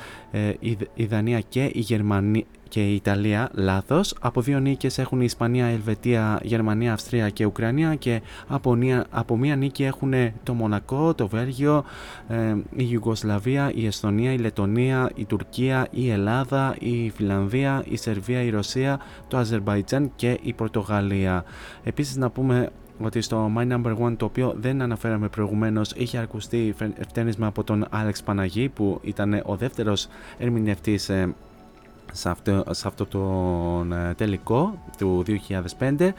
η Δανία και η Γερμανία και η Ιταλία, λάθος. Από δύο νίκες έχουν η Ισπανία, η Ελβετία, Γερμανία, Αυστρία και Ουκρανία και από, από μία νίκη έχουν το Μονακό, το Βέλγιο, ε, η Ιουγκοσλαβία, η Εσθονία, η Λετωνία, η Τουρκία, η Ελλάδα, η Φιλανδία, η Σερβία, η Ρωσία, το Αζερβαϊτζάν και η Πορτογαλία. Επίσης να πούμε ότι στο My Number One το οποίο δεν αναφέραμε προηγουμένως είχε ακουστεί φταίνισμα από τον Άλεξ Παναγί που ήταν ο δεύτερος ερμηνευτής ε, σε αυτό, σε αυτό το ε, τελικό του 2005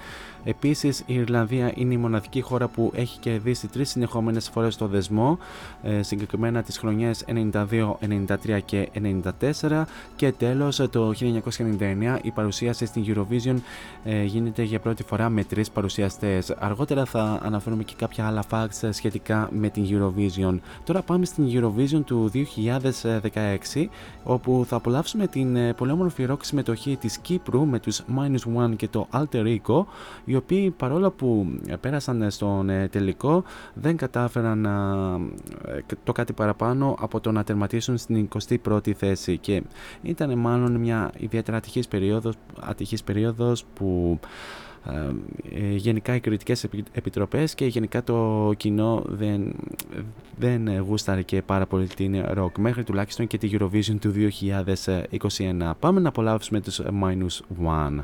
Επίσης, η Ιρλανδία είναι η μοναδική χώρα που έχει κερδίσει τρεις συνεχόμενες φορές το δεσμό, ε, συγκεκριμένα τις χρονιές 92, 93 και 94. Και τέλος, το 1999 η παρουσίαση στην Eurovision ε, γίνεται για πρώτη φορά με τρεις παρουσιαστές. Αργότερα θα αναφέρουμε και κάποια άλλα facts σχετικά με την Eurovision. Τώρα πάμε στην Eurovision του 2016, όπου θα απολαύσουμε την ε, πολύ όμορφη ροκ συμμετοχή της Κύπρου με τους Minus One και το Alter Ego, οι οποίοι παρόλο που πέρασαν στον ε, τελικό δεν κατάφεραν ε, το κάτι παραπάνω από το να τερματίσουν στην 21η θέση και ήταν μάλλον μια ιδιαίτερα ατυχής περίοδος, ατυχής περίοδος που ε, γενικά οι κριτικές επιτροπές και γενικά το κοινό δεν, δεν γούσταρε και πάρα πολύ την ροκ μέχρι τουλάχιστον και τη Eurovision του 2021. Πάμε να απολαύσουμε τους Minus One.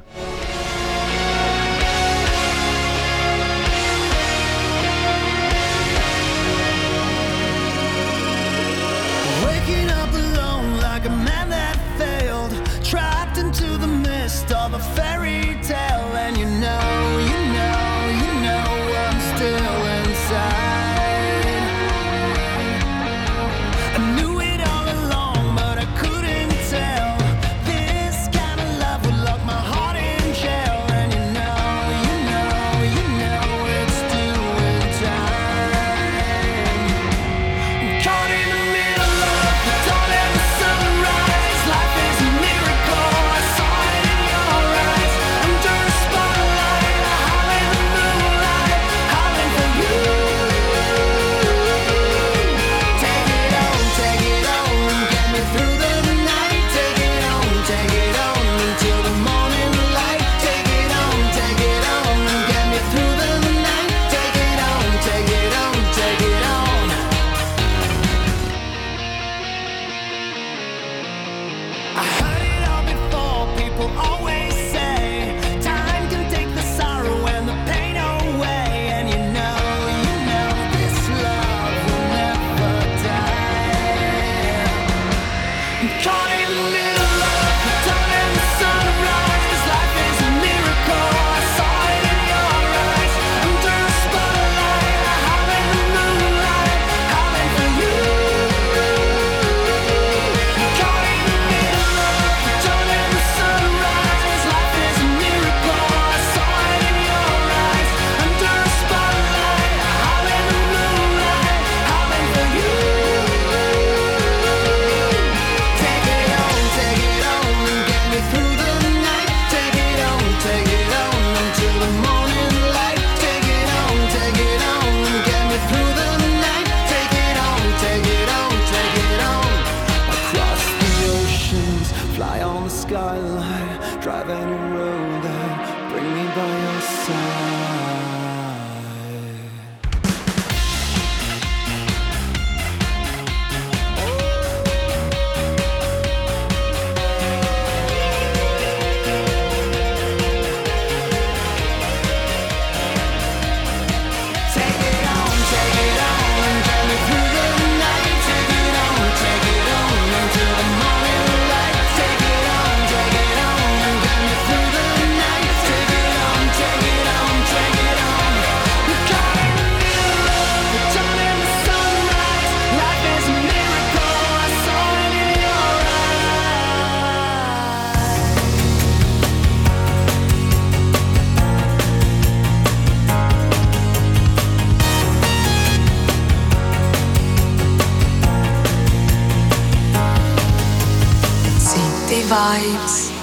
Dance.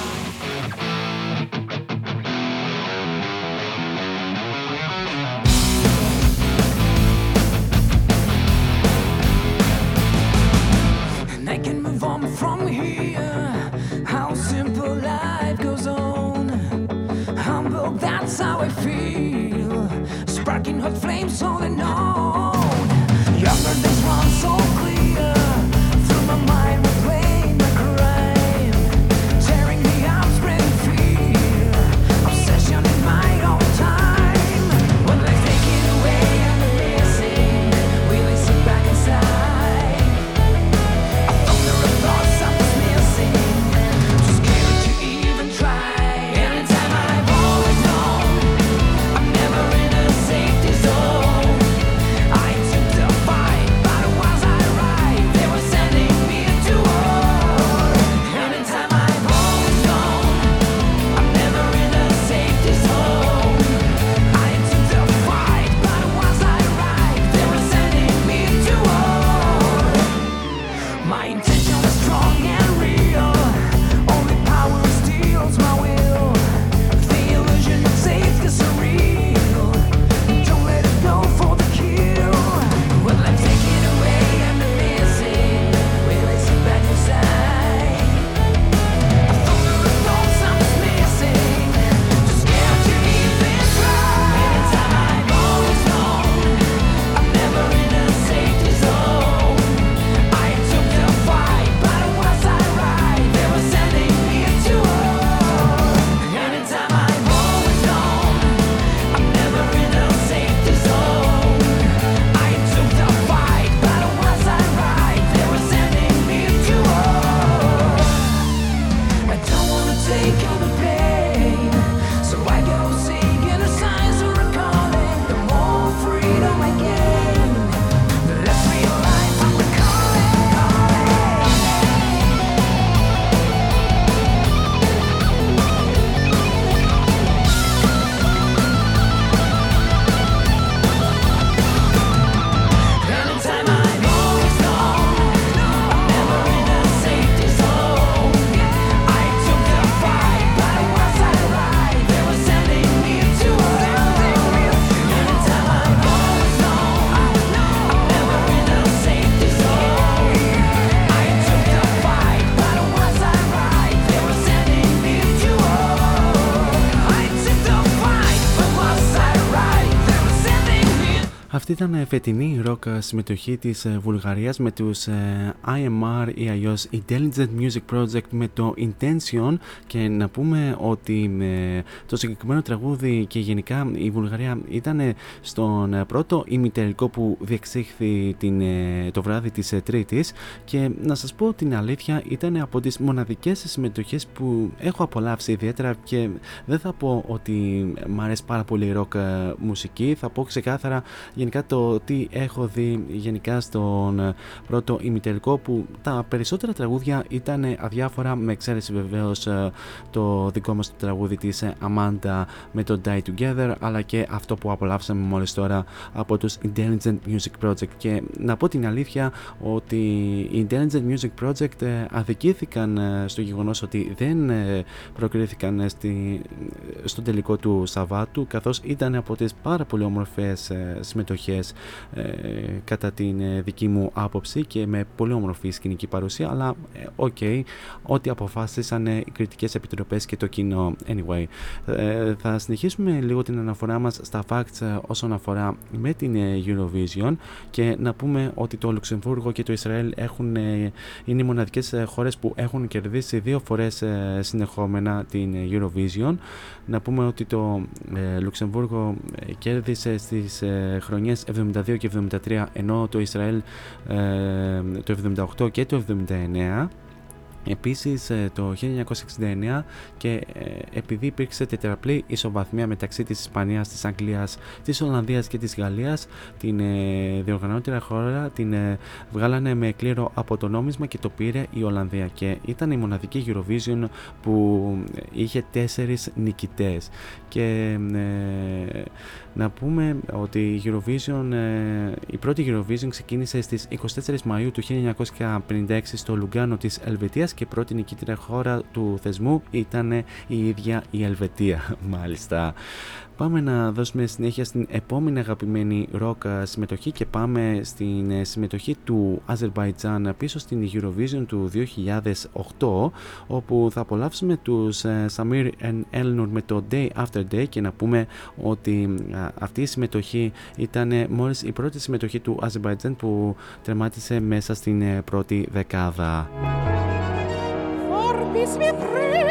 Ήταν φετινή ροκ συμμετοχή της ε, Βουλγαρίας με τους ε, IMR ή αλλιώς Intelligent Music Project με το Intention και να πούμε ότι με το συγκεκριμένο τραγούδι και γενικά η Βουλγαρία ήταν στον πρώτο ημιτελικό που διεξήχθη την, ε, το βράδυ της Τρίτης και να σας πω την αλήθεια ήταν από τις μοναδικές συμμετοχές που έχω απολαύσει ιδιαίτερα και δεν θα πω ότι μου αρέσει πάρα πολύ η ροκ μουσική θα πω ξεκάθαρα γενικά το τι έχω δει γενικά στον ε, πρώτο ημιτελικό που τα περισσότερα τραγούδια ήταν αδιάφορα με εξαίρεση βεβαίως ε, το δικό μας το τραγούδι της ε, Amanda με το Die Together αλλά και αυτό που απολαύσαμε μόλις τώρα από τους Intelligent Music Project. Και να πω την αλήθεια ότι οι Intelligent Music Project αδικήθηκαν στο γεγονός ότι δεν προκρίθηκαν στη, στο τελικό του Σαββάτου καθώς ήταν από τις πάρα πολύ όμορφες συμμετοχές ε, κατά την ε, δική μου άποψη και με πολύ όμορφη σκηνική παρουσία αλλά ε, OK, okay, ό,τι αποφάσισαν οι κριτικές επιτροπές και το κοινό anyway. θα συνεχίσουμε λίγο την αναφορά μας στα facts όσον αφορά με την Eurovision και να πούμε ότι το Λουξεμβούργο και το Ισραήλ έχουν, είναι οι μοναδικές χώρες που έχουν κερδίσει δύο φορές συνεχόμενα την Eurovision. Να πούμε ότι το Λουξεμβούργο κέρδισε στις χρονιές 72 και 73 ενώ το Ισραήλ ε, το 78 και το 79 Επίσης ε, το 1969 και ε, επειδή υπήρξε τετραπλή ισοβαθμία μεταξύ της Ισπανίας, της Αγγλίας, της Ολλανδίας και της Γαλλίας την ε, διοργανώτερα χώρα την βγάλανε με κλήρο από το νόμισμα και το πήρε η Ολλανδία. Και ήταν η μοναδική Eurovision που είχε τέσσερις νικητές. Και να πούμε ότι η Eurovision, η πρώτη Eurovision ξεκίνησε στις 24 Μαΐου του 1956 στο Λουγκάνο της Ελβετίας και πρώτη νικήτρια χώρα του θεσμού ήταν η ίδια η Ελβετία *laughs* μάλιστα. Πάμε να δώσουμε συνέχεια στην επόμενη αγαπημένη ροκ συμμετοχή και πάμε στην ε, συμμετοχή του Αζερβαϊτζάν πίσω στην Eurovision του 2008 όπου θα απολαύσουμε τους Samir and Elnur με το Day After Day και να πούμε ότι αυτή η συμμετοχή ήταν μόλις η πρώτη συμμετοχή του Αζερβαϊτζάν που τερμάτισε μέσα στην ε, πρώτη δεκάδα. chance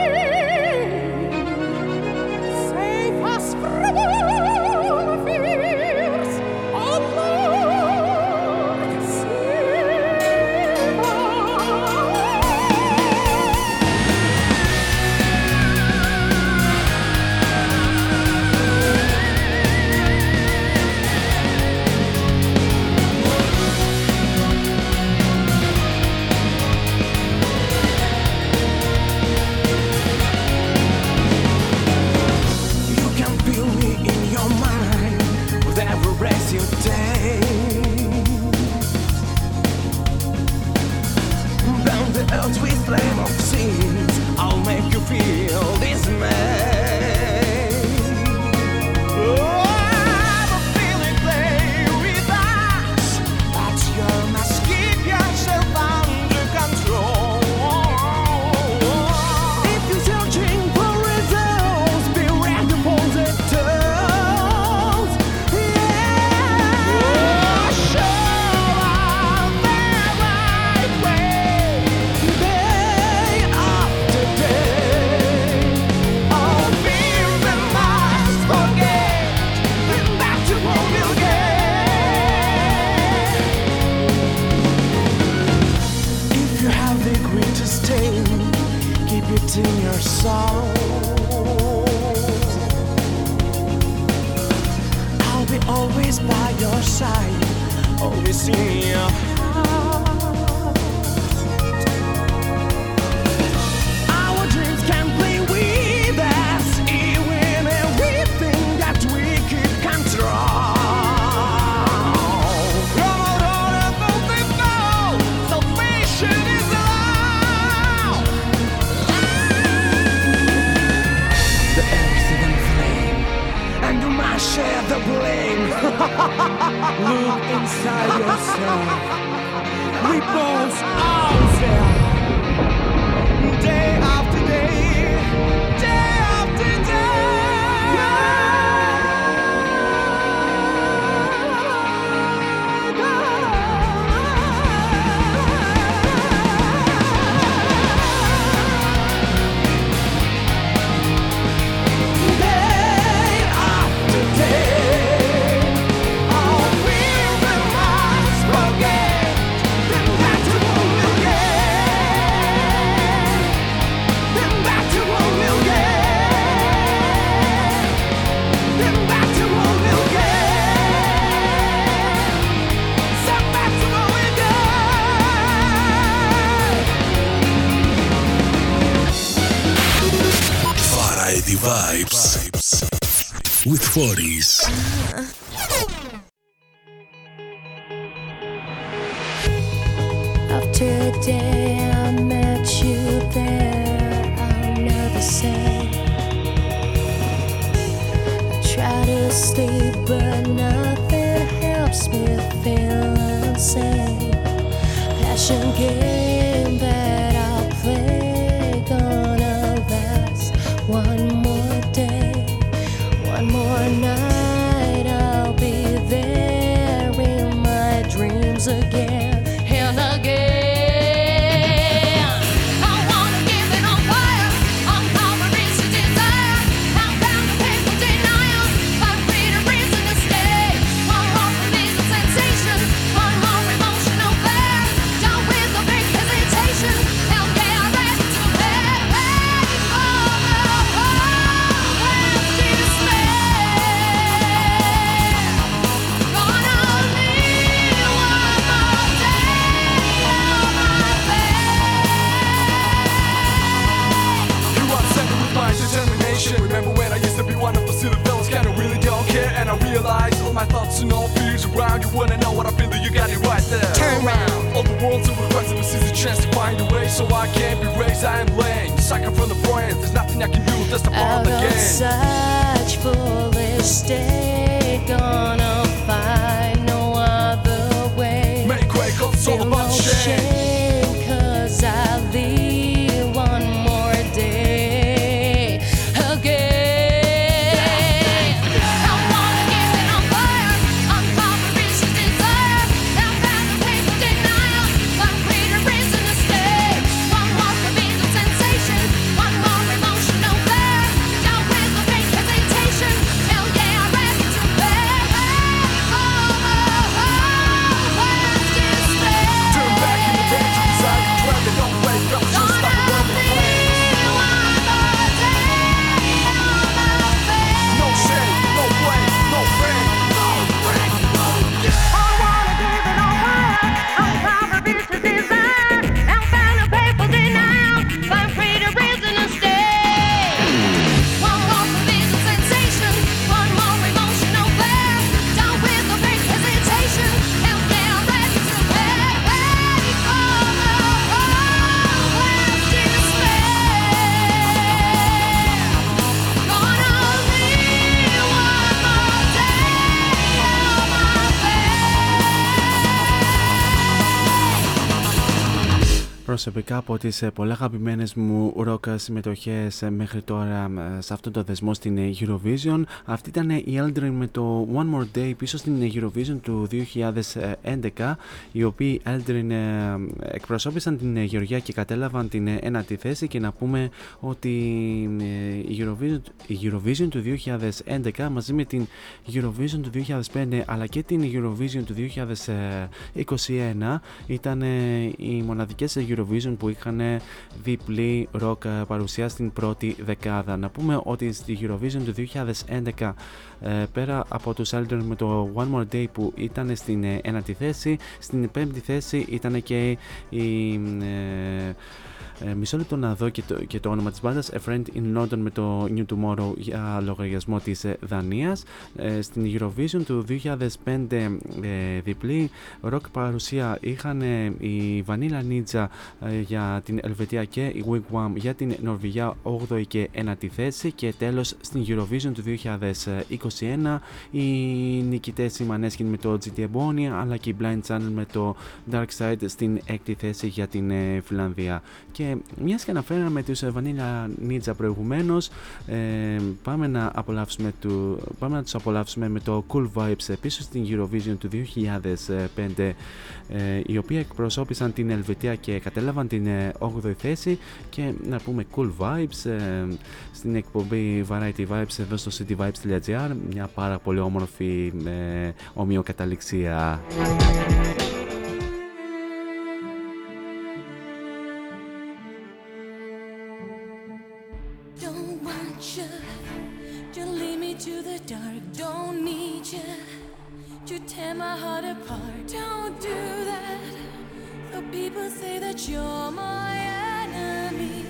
I'll be always by your side, always in your Look inside yourself. Repose. 40s. Προσωπικά από τις ε, πολλά αγαπημένες μου ροκ συμμετοχές ε, μέχρι τώρα ε, σε αυτό το δεσμό στην ε, Eurovision. Αυτή ήταν η Eldrin με το One More Day πίσω στην ε, Eurovision του 2011 οι οποίοι Eldrin ε, εκπροσώπησαν την ε, Γεωργία και κατέλαβαν την ε, ένατη θέση. Και να πούμε ότι ε, η Eurovision, η Eurovision του 2011 μαζί με την Eurovision του 2005 αλλά και την Eurovision του 2021 ήταν ε, οι μοναδικές Eurovision που είχαν διπλή ροκ ε, παρουσία στην πρώτη δεκάδα. Να πούμε ότι στη Eurovision του 2011 ε, πέρα από τους Eldon με το One More Day που ήταν στην ε, ένατη θέση, στην πέμπτη θέση ήταν και η... ε, ε, μισό λεπτό να δω και το, και το όνομα της μπάντας. A Friend in London με το New Tomorrow για λογαριασμό της ε, Δανίας. Ε, στην Eurovision του 2005 ε, διπλή ροκ παρουσία είχαν ε, η Vanilla Ninja ε, για την Ελβετία και η Wigwam για την Νορβηγία 8η και 9η θέση. Και τέλος στην Eurovision του 2021 οι νικητές οι Maneskin με το GT Ebony αλλά και η Blind Channel με το Dark Side στην 6η θέση για την ε, Φιλανδία. Και μιας και αναφέραμε τους ε, Vanilla Ninja προηγουμένως ε, πάμε, να απολαύσουμε του, πάμε να τους απολαύσουμε με το Cool Vibes πίσω στην Eurovision του 2005 ε, οι οποίοι εκπροσώπησαν την Ελβετία και κατέλαβαν την ε, 8η θέση και να πούμε Cool Vibes ε, στην εκπομπή Variety Vibes εδώ στο cityvibes.gr μια πάρα πολύ όμορφη ε, ομοιοκαταληξία. You're my enemy.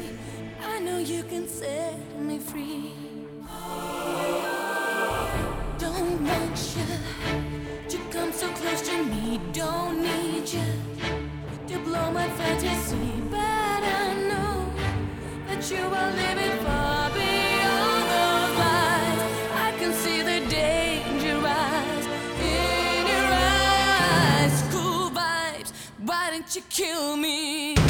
I know you can set me free. Don't want you to come so close to me. Don't need you to blow my fantasy. But I know that you are living far you kill me?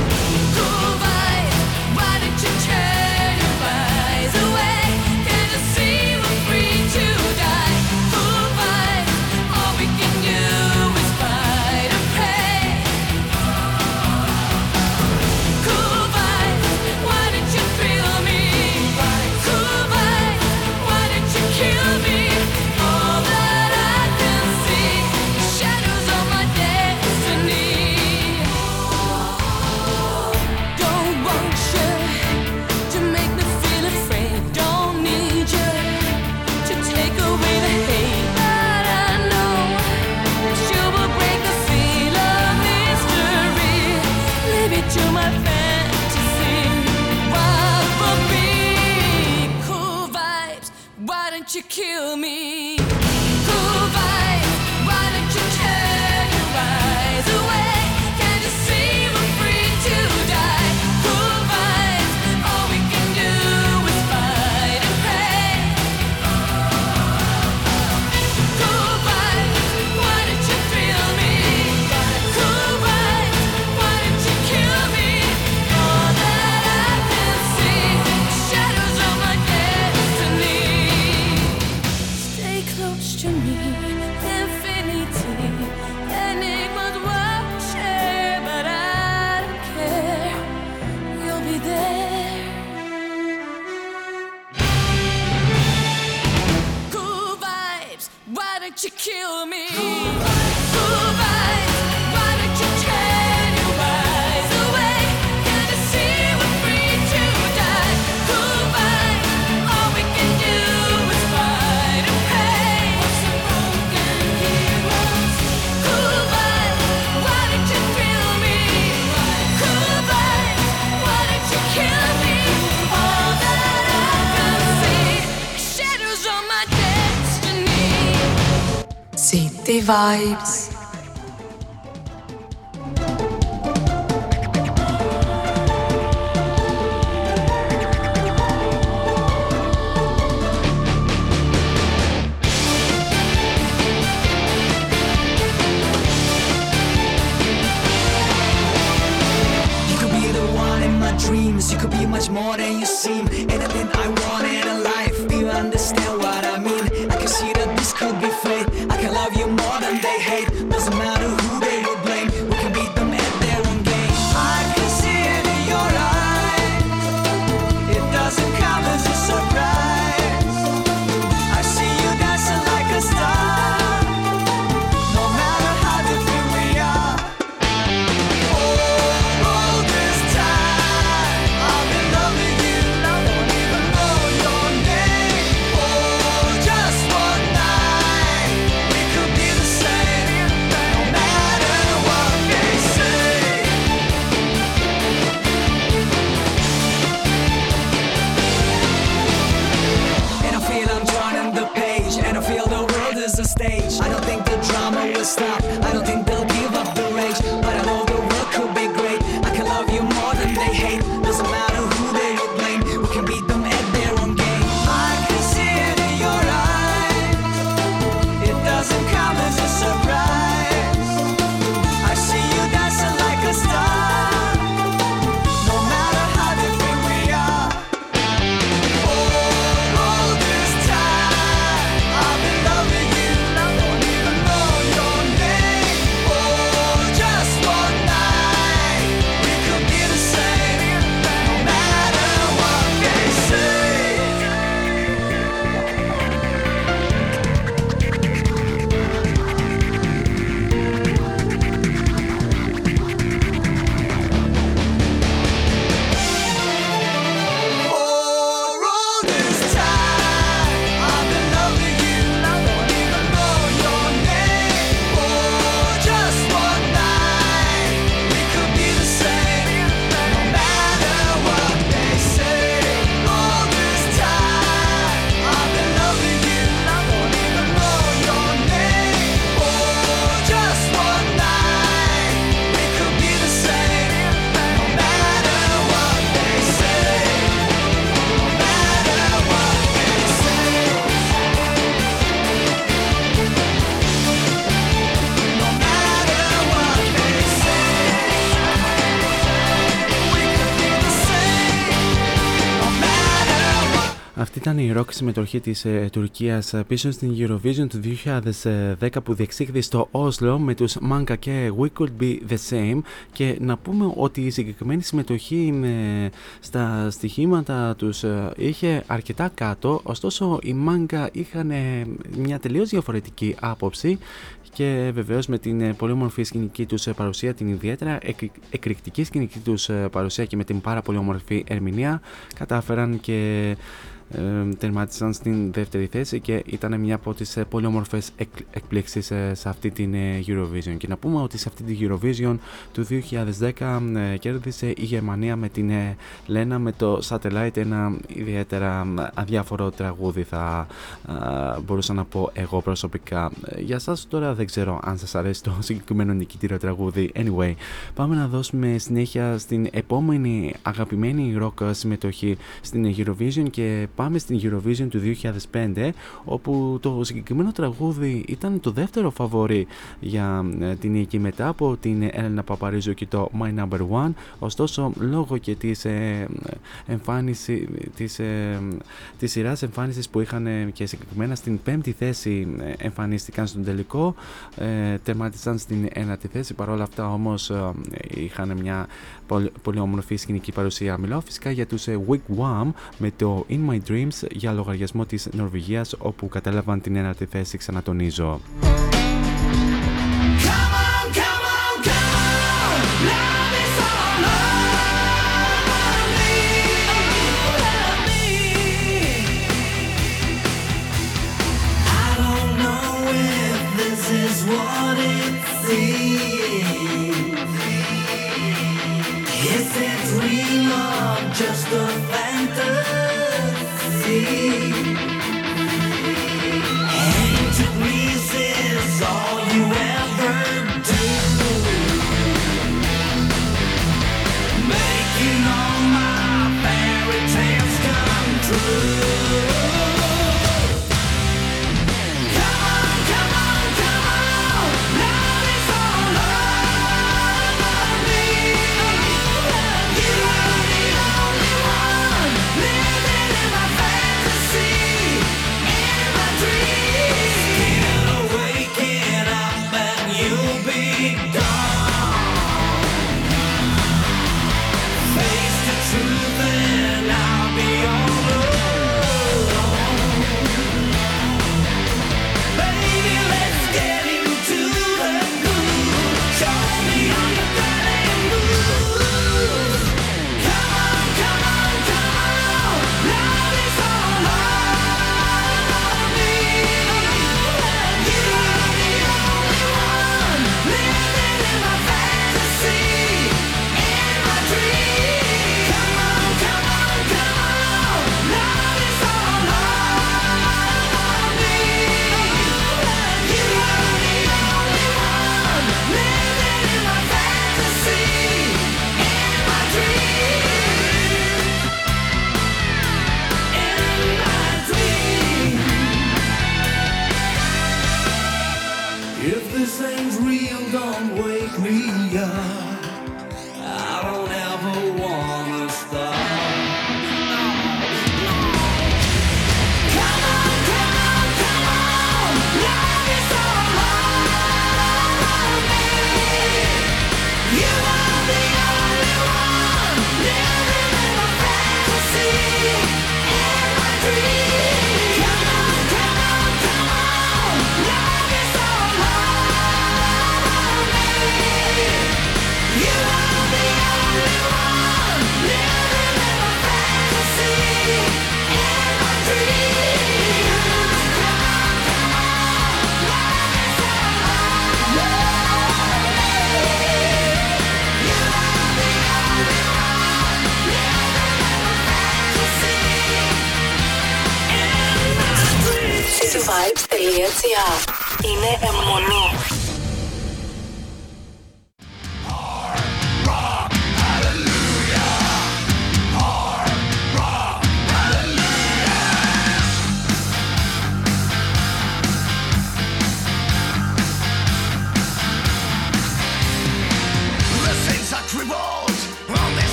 Vibes. Ήταν η rock συμμετοχή της ε, Τουρκίας ε, πίσω στην Eurovision του 2010 που διεξήχθη στο Όσλο με τους Manka και We Could Be The Same. Και να πούμε ότι η συγκεκριμένη συμμετοχή ε, στα στοιχήματα τους ε, είχε αρκετά κάτω. Ωστόσο οι Manka είχαν ε, μια τελείως διαφορετική άποψη και βεβαίως με την ε, πολύ όμορφη σκηνική τους ε, παρουσία, την ιδιαίτερα εκ- εκρηκτική σκηνική τους ε, παρουσία και με την πάρα πολύ όμορφη ερμηνεία κατάφεραν και ε, τερμάτισαν στην δεύτερη θέση και ήταν μια από τις ε, πολύ όμορφες εκ, εκπλήξεις ε, σε αυτή την ε, Eurovision. Και να πούμε ότι σε αυτή την Eurovision του 2010 ε, κέρδισε η Γερμανία με την ε, Λένα με το Satellite ένα ιδιαίτερα ε, αδιάφορο τραγούδι θα ε, μπορούσα να πω εγώ προσωπικά. Ε, για σας τώρα δεν ξέρω αν σας αρέσει το συγκεκριμένο νικητήριο τραγούδι. Anyway πάμε να δώσουμε συνέχεια στην επόμενη αγαπημένη rock συμμετοχή στην Eurovision και πάμε στην Eurovision του 2005 όπου το συγκεκριμένο τραγούδι ήταν το δεύτερο φαβορί για ε, την νίκη μετά από την Έλενα Παπαρίζου και το My Number One. Ωστόσο λόγω και της ε, εμφάνιση της, ε, της σειράς εμφάνισης που είχαν ε, και συγκεκριμένα στην πέμπτη θέση ε, εμφανίστηκαν στον τελικό ε, τερμάτισαν στην ένατη θέση. Παρόλα αυτά όμως ε, είχαν μια πολύ, πολύ όμορφη σκηνική παρουσία. Μιλάω φυσικά για τους ε, Wigwam με το In My Dreams για λογαριασμό της Νορβηγίας όπου κατέλαβαν την ένατη θέση ξανατονίζω.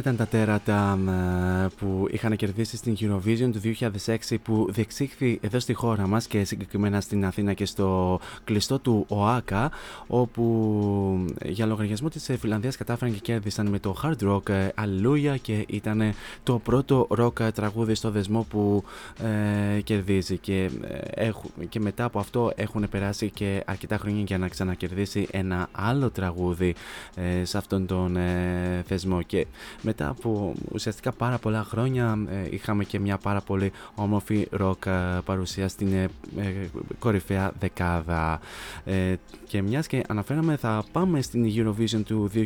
Αυτά ήταν τα τέρατα ε, που είχαν κερδίσει στην Eurovision του 2006 που διεξήχθη εδώ στη χώρα μας και συγκεκριμένα στην Αθήνα και στο κλειστό του ΟΑΚΑ όπου για λογαριασμό της Φιλανδίας κατάφεραν και κέρδισαν με το hard rock ε, Alleluia και ήταν το πρώτο rock τραγούδι στο δεσμό που ε, κερδίζει. Και, ε, και μετά από αυτό έχουν περάσει και αρκετά χρόνια για να ξανακερδίσει ένα άλλο τραγούδι ε, σε αυτόν τον ε, θεσμό. Και μετά από ουσιαστικά πάρα πολλά χρόνια ε, είχαμε και μια πάρα πολύ όμορφη ροκ ε, παρουσία στην ε, κορυφαία δεκάδα. Και μιας και αναφέραμε θα πάμε στην Eurovision του 2021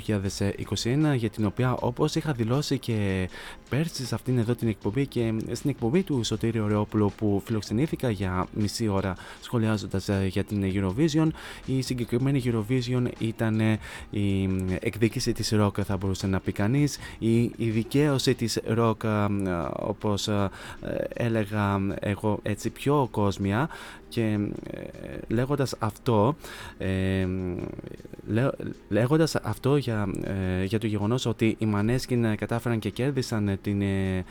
για την οποία όπως είχα δηλώσει και πέρσι σε αυτήν εδώ την εκπομπή και στην εκπομπή του Σωτήριου Ρεόπουλου που φιλοξενήθηκα για μισή ώρα σχολιάζοντας για την Eurovision η συγκεκριμένη Eurovision ήταν η εκδίκηση της ροκ θα μπορούσε να πει κανείς η, η δικαίωση της ροκ όπως έλεγα εγώ έτσι πιο κόσμια και ε, λέγοντας αυτό ε, λέγοντας αυτό για, ε, για το γεγονός ότι οι Maneskin κατάφεραν και κέρδισαν την ε,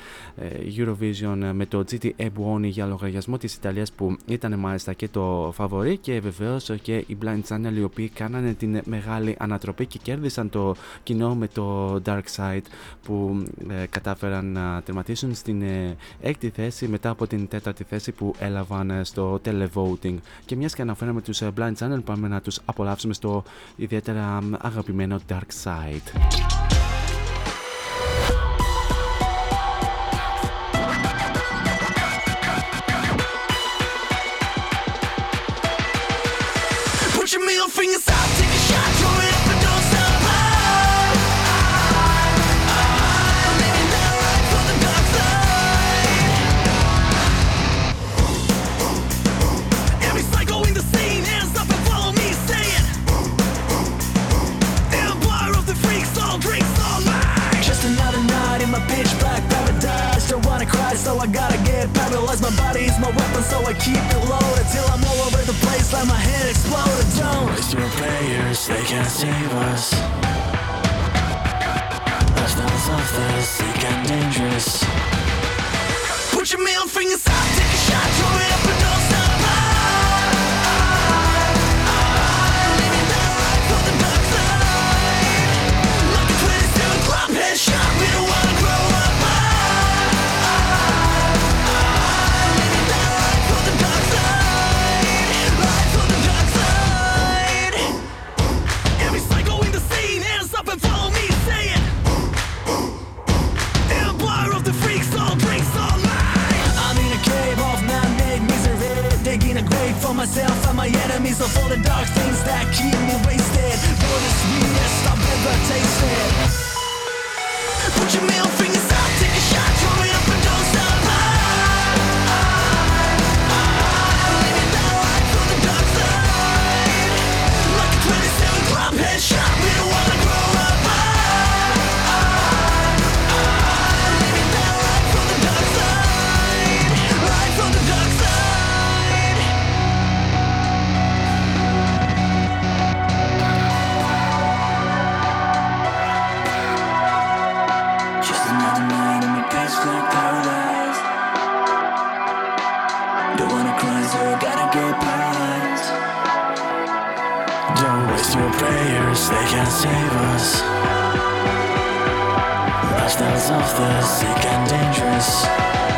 Eurovision με το GT Ebuoni για λογαριασμό της Ιταλίας που ήταν μάλιστα και το φαβορή και βεβαίως και οι Blind Channel οι οποίοι κάνανε την μεγάλη ανατροπή και κέρδισαν το κοινό με το Dark Side που κατάφεραν να τερματίσουν στην έκτη θέση μετά από την τέταρτη θέση που έλαβαν στο televoting και μιας και αναφέραμε τους Blind Channel πάμε να τους απολαύσουμε στο ιδιαίτερα αγαπημένο Dark Side. Save us. Lifestyles of the sick and dangerous. Put your middle fingers myself and my enemies of all the dark things that keep me wasted. For the sweetest I've ever tasted. Put your middle they can't save us. Lifestyles of the sick and dangerous.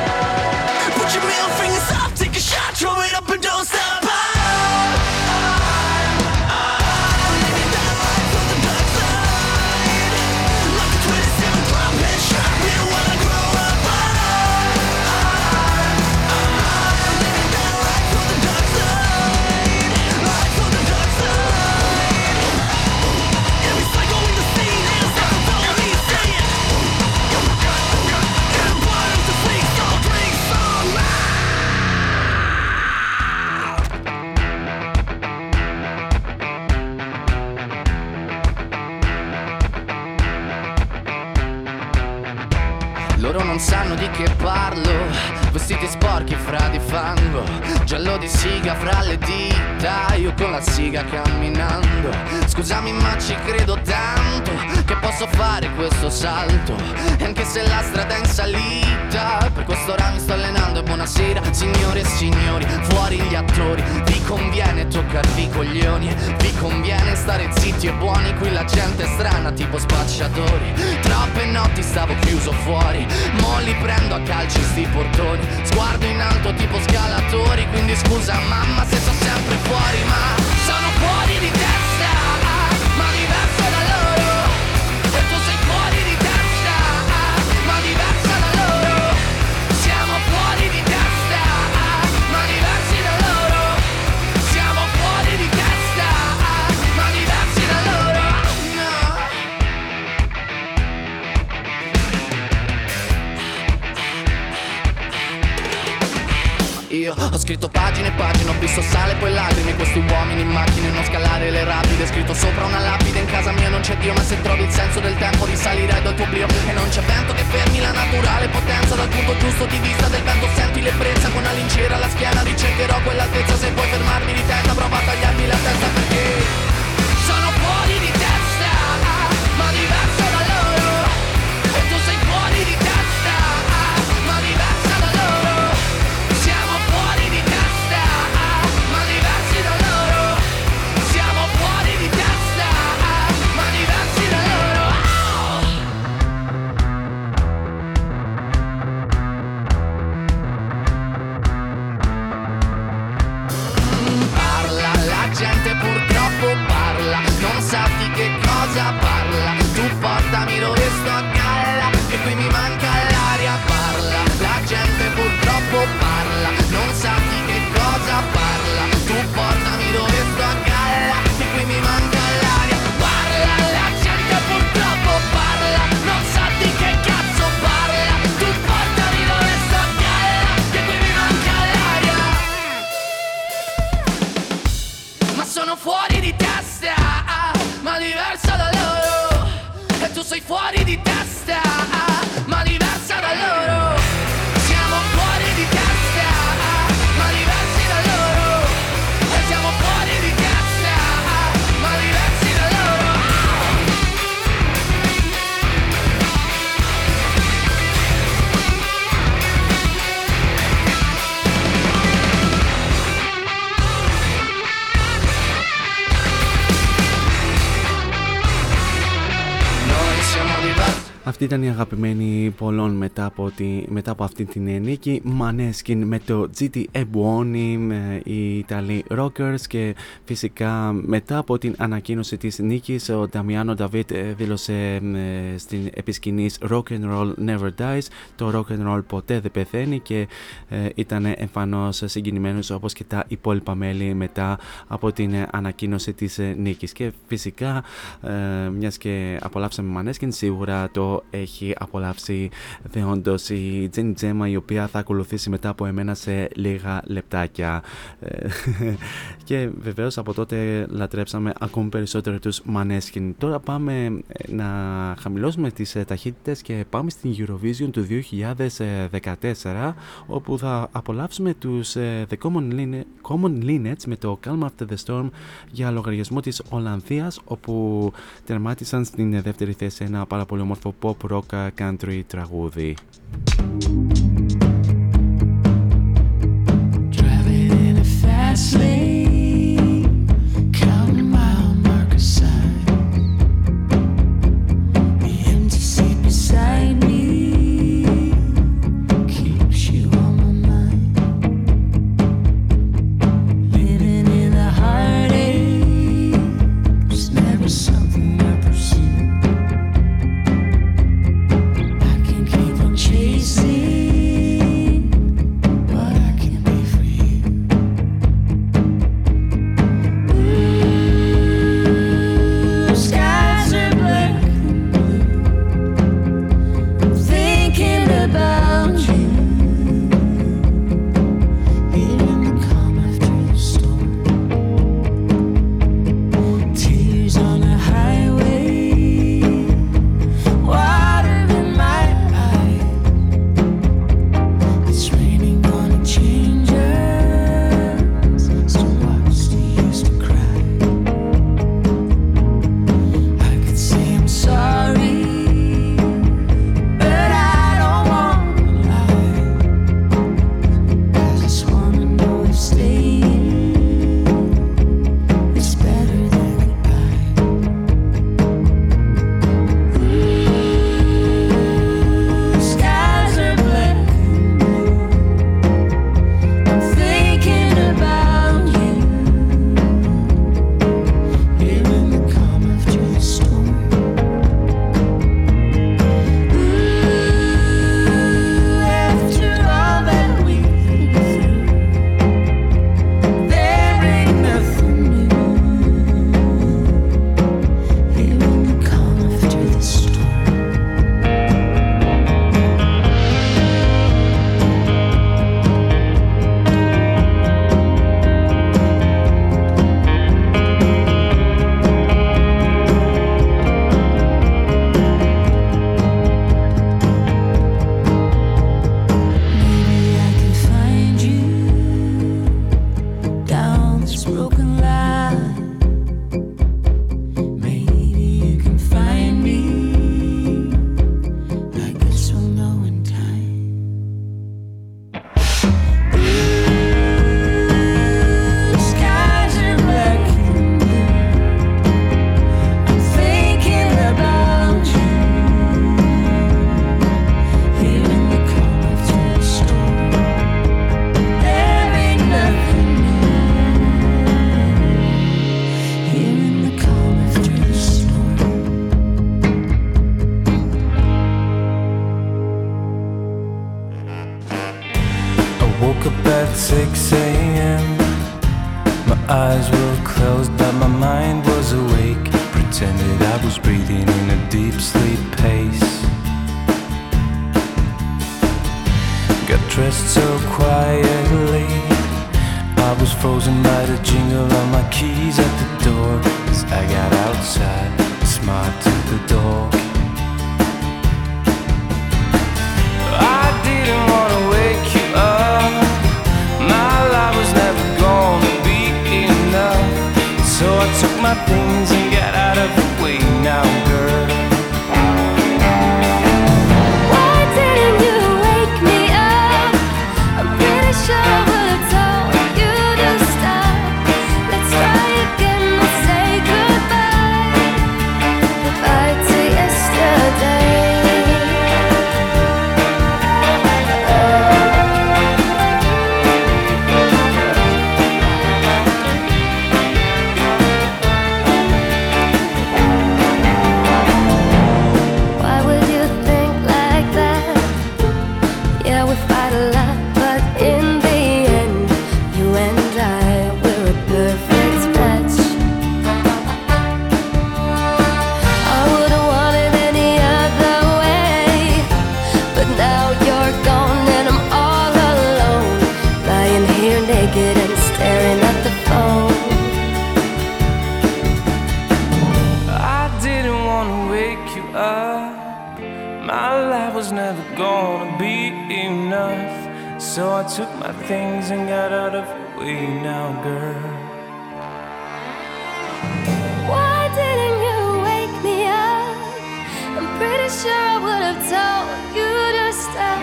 ήταν η αγαπημένη πολλών μετά από, τη, μετά από αυτή την νίκη. Μανέσκι με το GT Ebony Ιταλοί Rockers και φυσικά μετά από την ανακοίνωση της νίκης ο Νταμιάνο Νταβίτ ε, δήλωσε ε, στην επισκηνής Rock and Roll Never Dies το Rock and Roll ποτέ δεν πεθαίνει και ε, ήταν εμφανώς συγκινημένος όπως και τα υπόλοιπα μέλη μετά από την ανακοίνωση της νίκης και φυσικά μιας και απολαύσαμε Μανέσκιν σίγουρα το έχει απολαύσει δεόντως η Τζένι Τζέμα η οποία θα ακολουθήσει μετά από εμένα σε λίγα λεπτάκια. *laughs* και βεβαίως από τότε λατρέψαμε ακόμη περισσότερο τους Maneskin. Τώρα πάμε ε, να χαμηλώσουμε τις ε, ταχύτητες και πάμε στην Eurovision του 2014 όπου θα απολαύσουμε τους ε, The Common linets με το Calm After the Storm για λογαριασμό της Ολλανδίας όπου τερμάτισαν στην δεύτερη θέση ένα πάρα πολύ όμορφο pop rock country τραγούδι. I sleep. 6 a.m. My eyes were closed, but my mind was awake. Pretended I was breathing in a deep sleep pace. Got dressed so quietly. I was frozen by the jingle of my keys at the door. As I got outside, smiled to the dog. So I took my things and got out of the way. Now, things and got out of the way now, girl. Why didn't you wake me up? I'm pretty sure I would have told you to stop.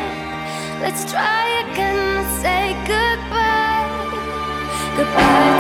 Let's try again and say goodbye. Goodbye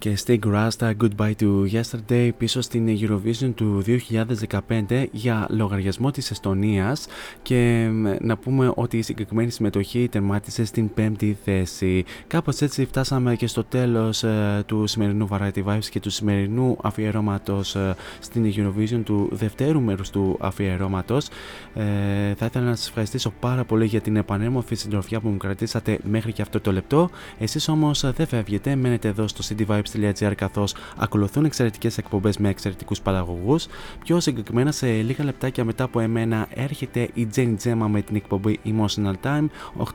και Stig Rasta Goodbye to Yesterday πίσω στην Eurovision του 2015 για λογαριασμό της Εστονίας και μ, να πούμε ότι η συγκεκριμένη συμμετοχή τερμάτισε στην πέμπτη θέση. Κάπως έτσι φτάσαμε και στο τέλος ε, του σημερινού Variety Vibes και του σημερινού αφιερώματος ε, στην Eurovision του δευτέρου μέρους του αφιερώματος. Ε, θα ήθελα να σας ευχαριστήσω πάρα πολύ για την επανέμορφη συντροφιά που μου κρατήσατε μέχρι και αυτό το λεπτό. Εσείς όμως ε, δεν φεύγετε, μένετε εδώ στο cityvibes.gr καθώς ακολουθούν εξαιρετικές εκπομπές με εξαιρετικούς παραγωγούς. Πιο συγκεκριμένα σε λίγα λεπτάκια μετά από εμένα έρχεται η Jane Gemma με την εκπομπή Emotional Time.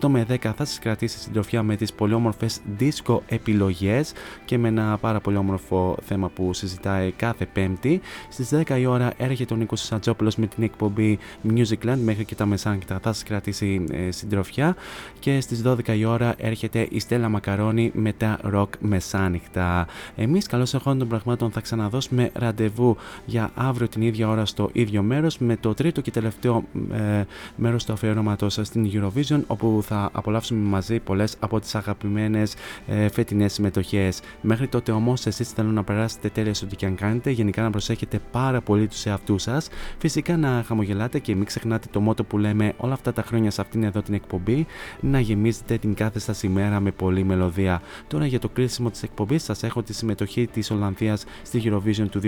8 με 10 θα σας κρατήσει συντροφιά με τις πολύ όμορφες disco επιλογές και με ένα πάρα πολύ όμορφο θέμα που συζητάει κάθε πέμπτη. Στις 10 η ώρα έρχεται ο Νίκος Σαντζόπουλος με την εκπομπή Musicland μέχρι και τα μεσάνυχτα θα σας κρατήσει ε, συντροφιά και στις 12 η ώρα έρχεται η Στέλλα Μακαρόνη με τα rock μεσάνυχτα. Εμείς καλώς εχόντων των πραγμάτων θα ξαναδώσουμε ραντεβού για αύριο την ίδια ώρα στο ίδιο μέρος με το τρίτο και τελευταίο ε, μέρος του αφιερώματος στην Eurovision όπου θα απολαύσουμε μαζί πολλές από τις αγαπημένες ε, φετινές συμμετοχές. Μέχρι τότε όμως εσείς θέλω να περάσετε τέλεια σε ό,τι και αν κάνετε, γενικά να προσέχετε πάρα πολύ τους εαυτούς σας, φυσικά να χαμογελάτε και μην ξεχνάτε το μότο που λέμε όλα αυτά τα χρόνια σε αυτήν εδώ την εκπομπή, να γεμίζετε την κάθε σας ημέρα με πολλή μελωδία. Τώρα για το κλείσιμο της εκπομπής σας έχω τη συμμετοχή της Ολλανδίας στη Eurovision του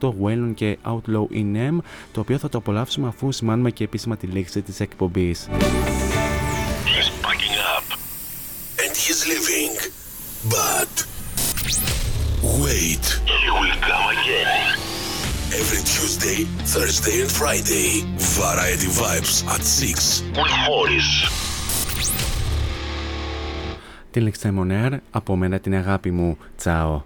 2018, Wellon και Outlaw in M, το οποίο θα το απολαύσουμε αφού σημάνουμε και επίσημα τη λήξη της εκπομπής. He's packing up and he's leaving. But wait, he will come again. Every Tuesday, Thursday, and Friday, Variety Vibes at 6 with Morris την Λεξαιμονέρ, από μένα την αγάπη μου. Τσάω.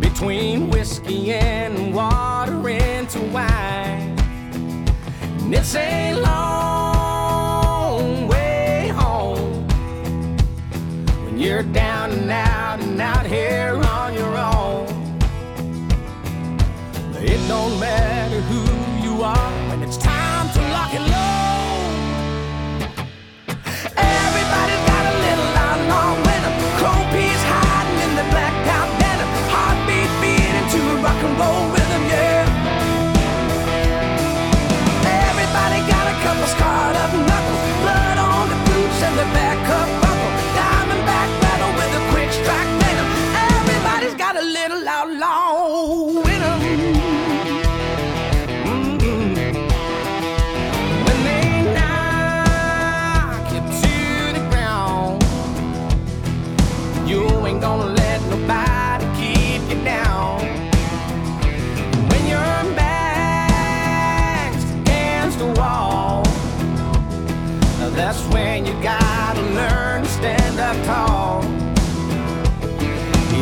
between whiskey and water into wine. And it's a long way home when you're down and out and out here It don't matter who you are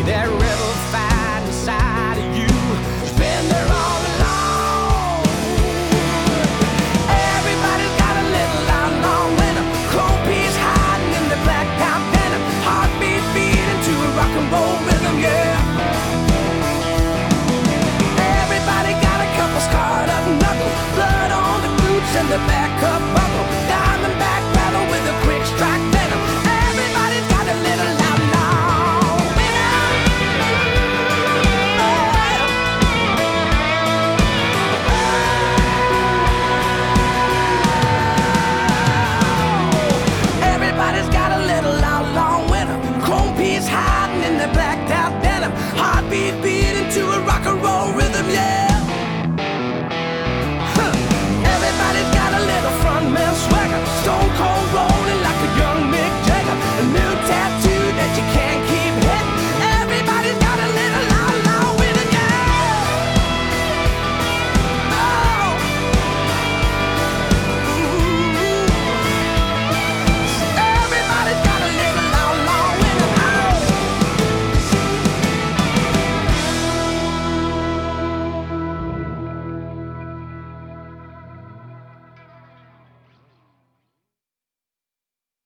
There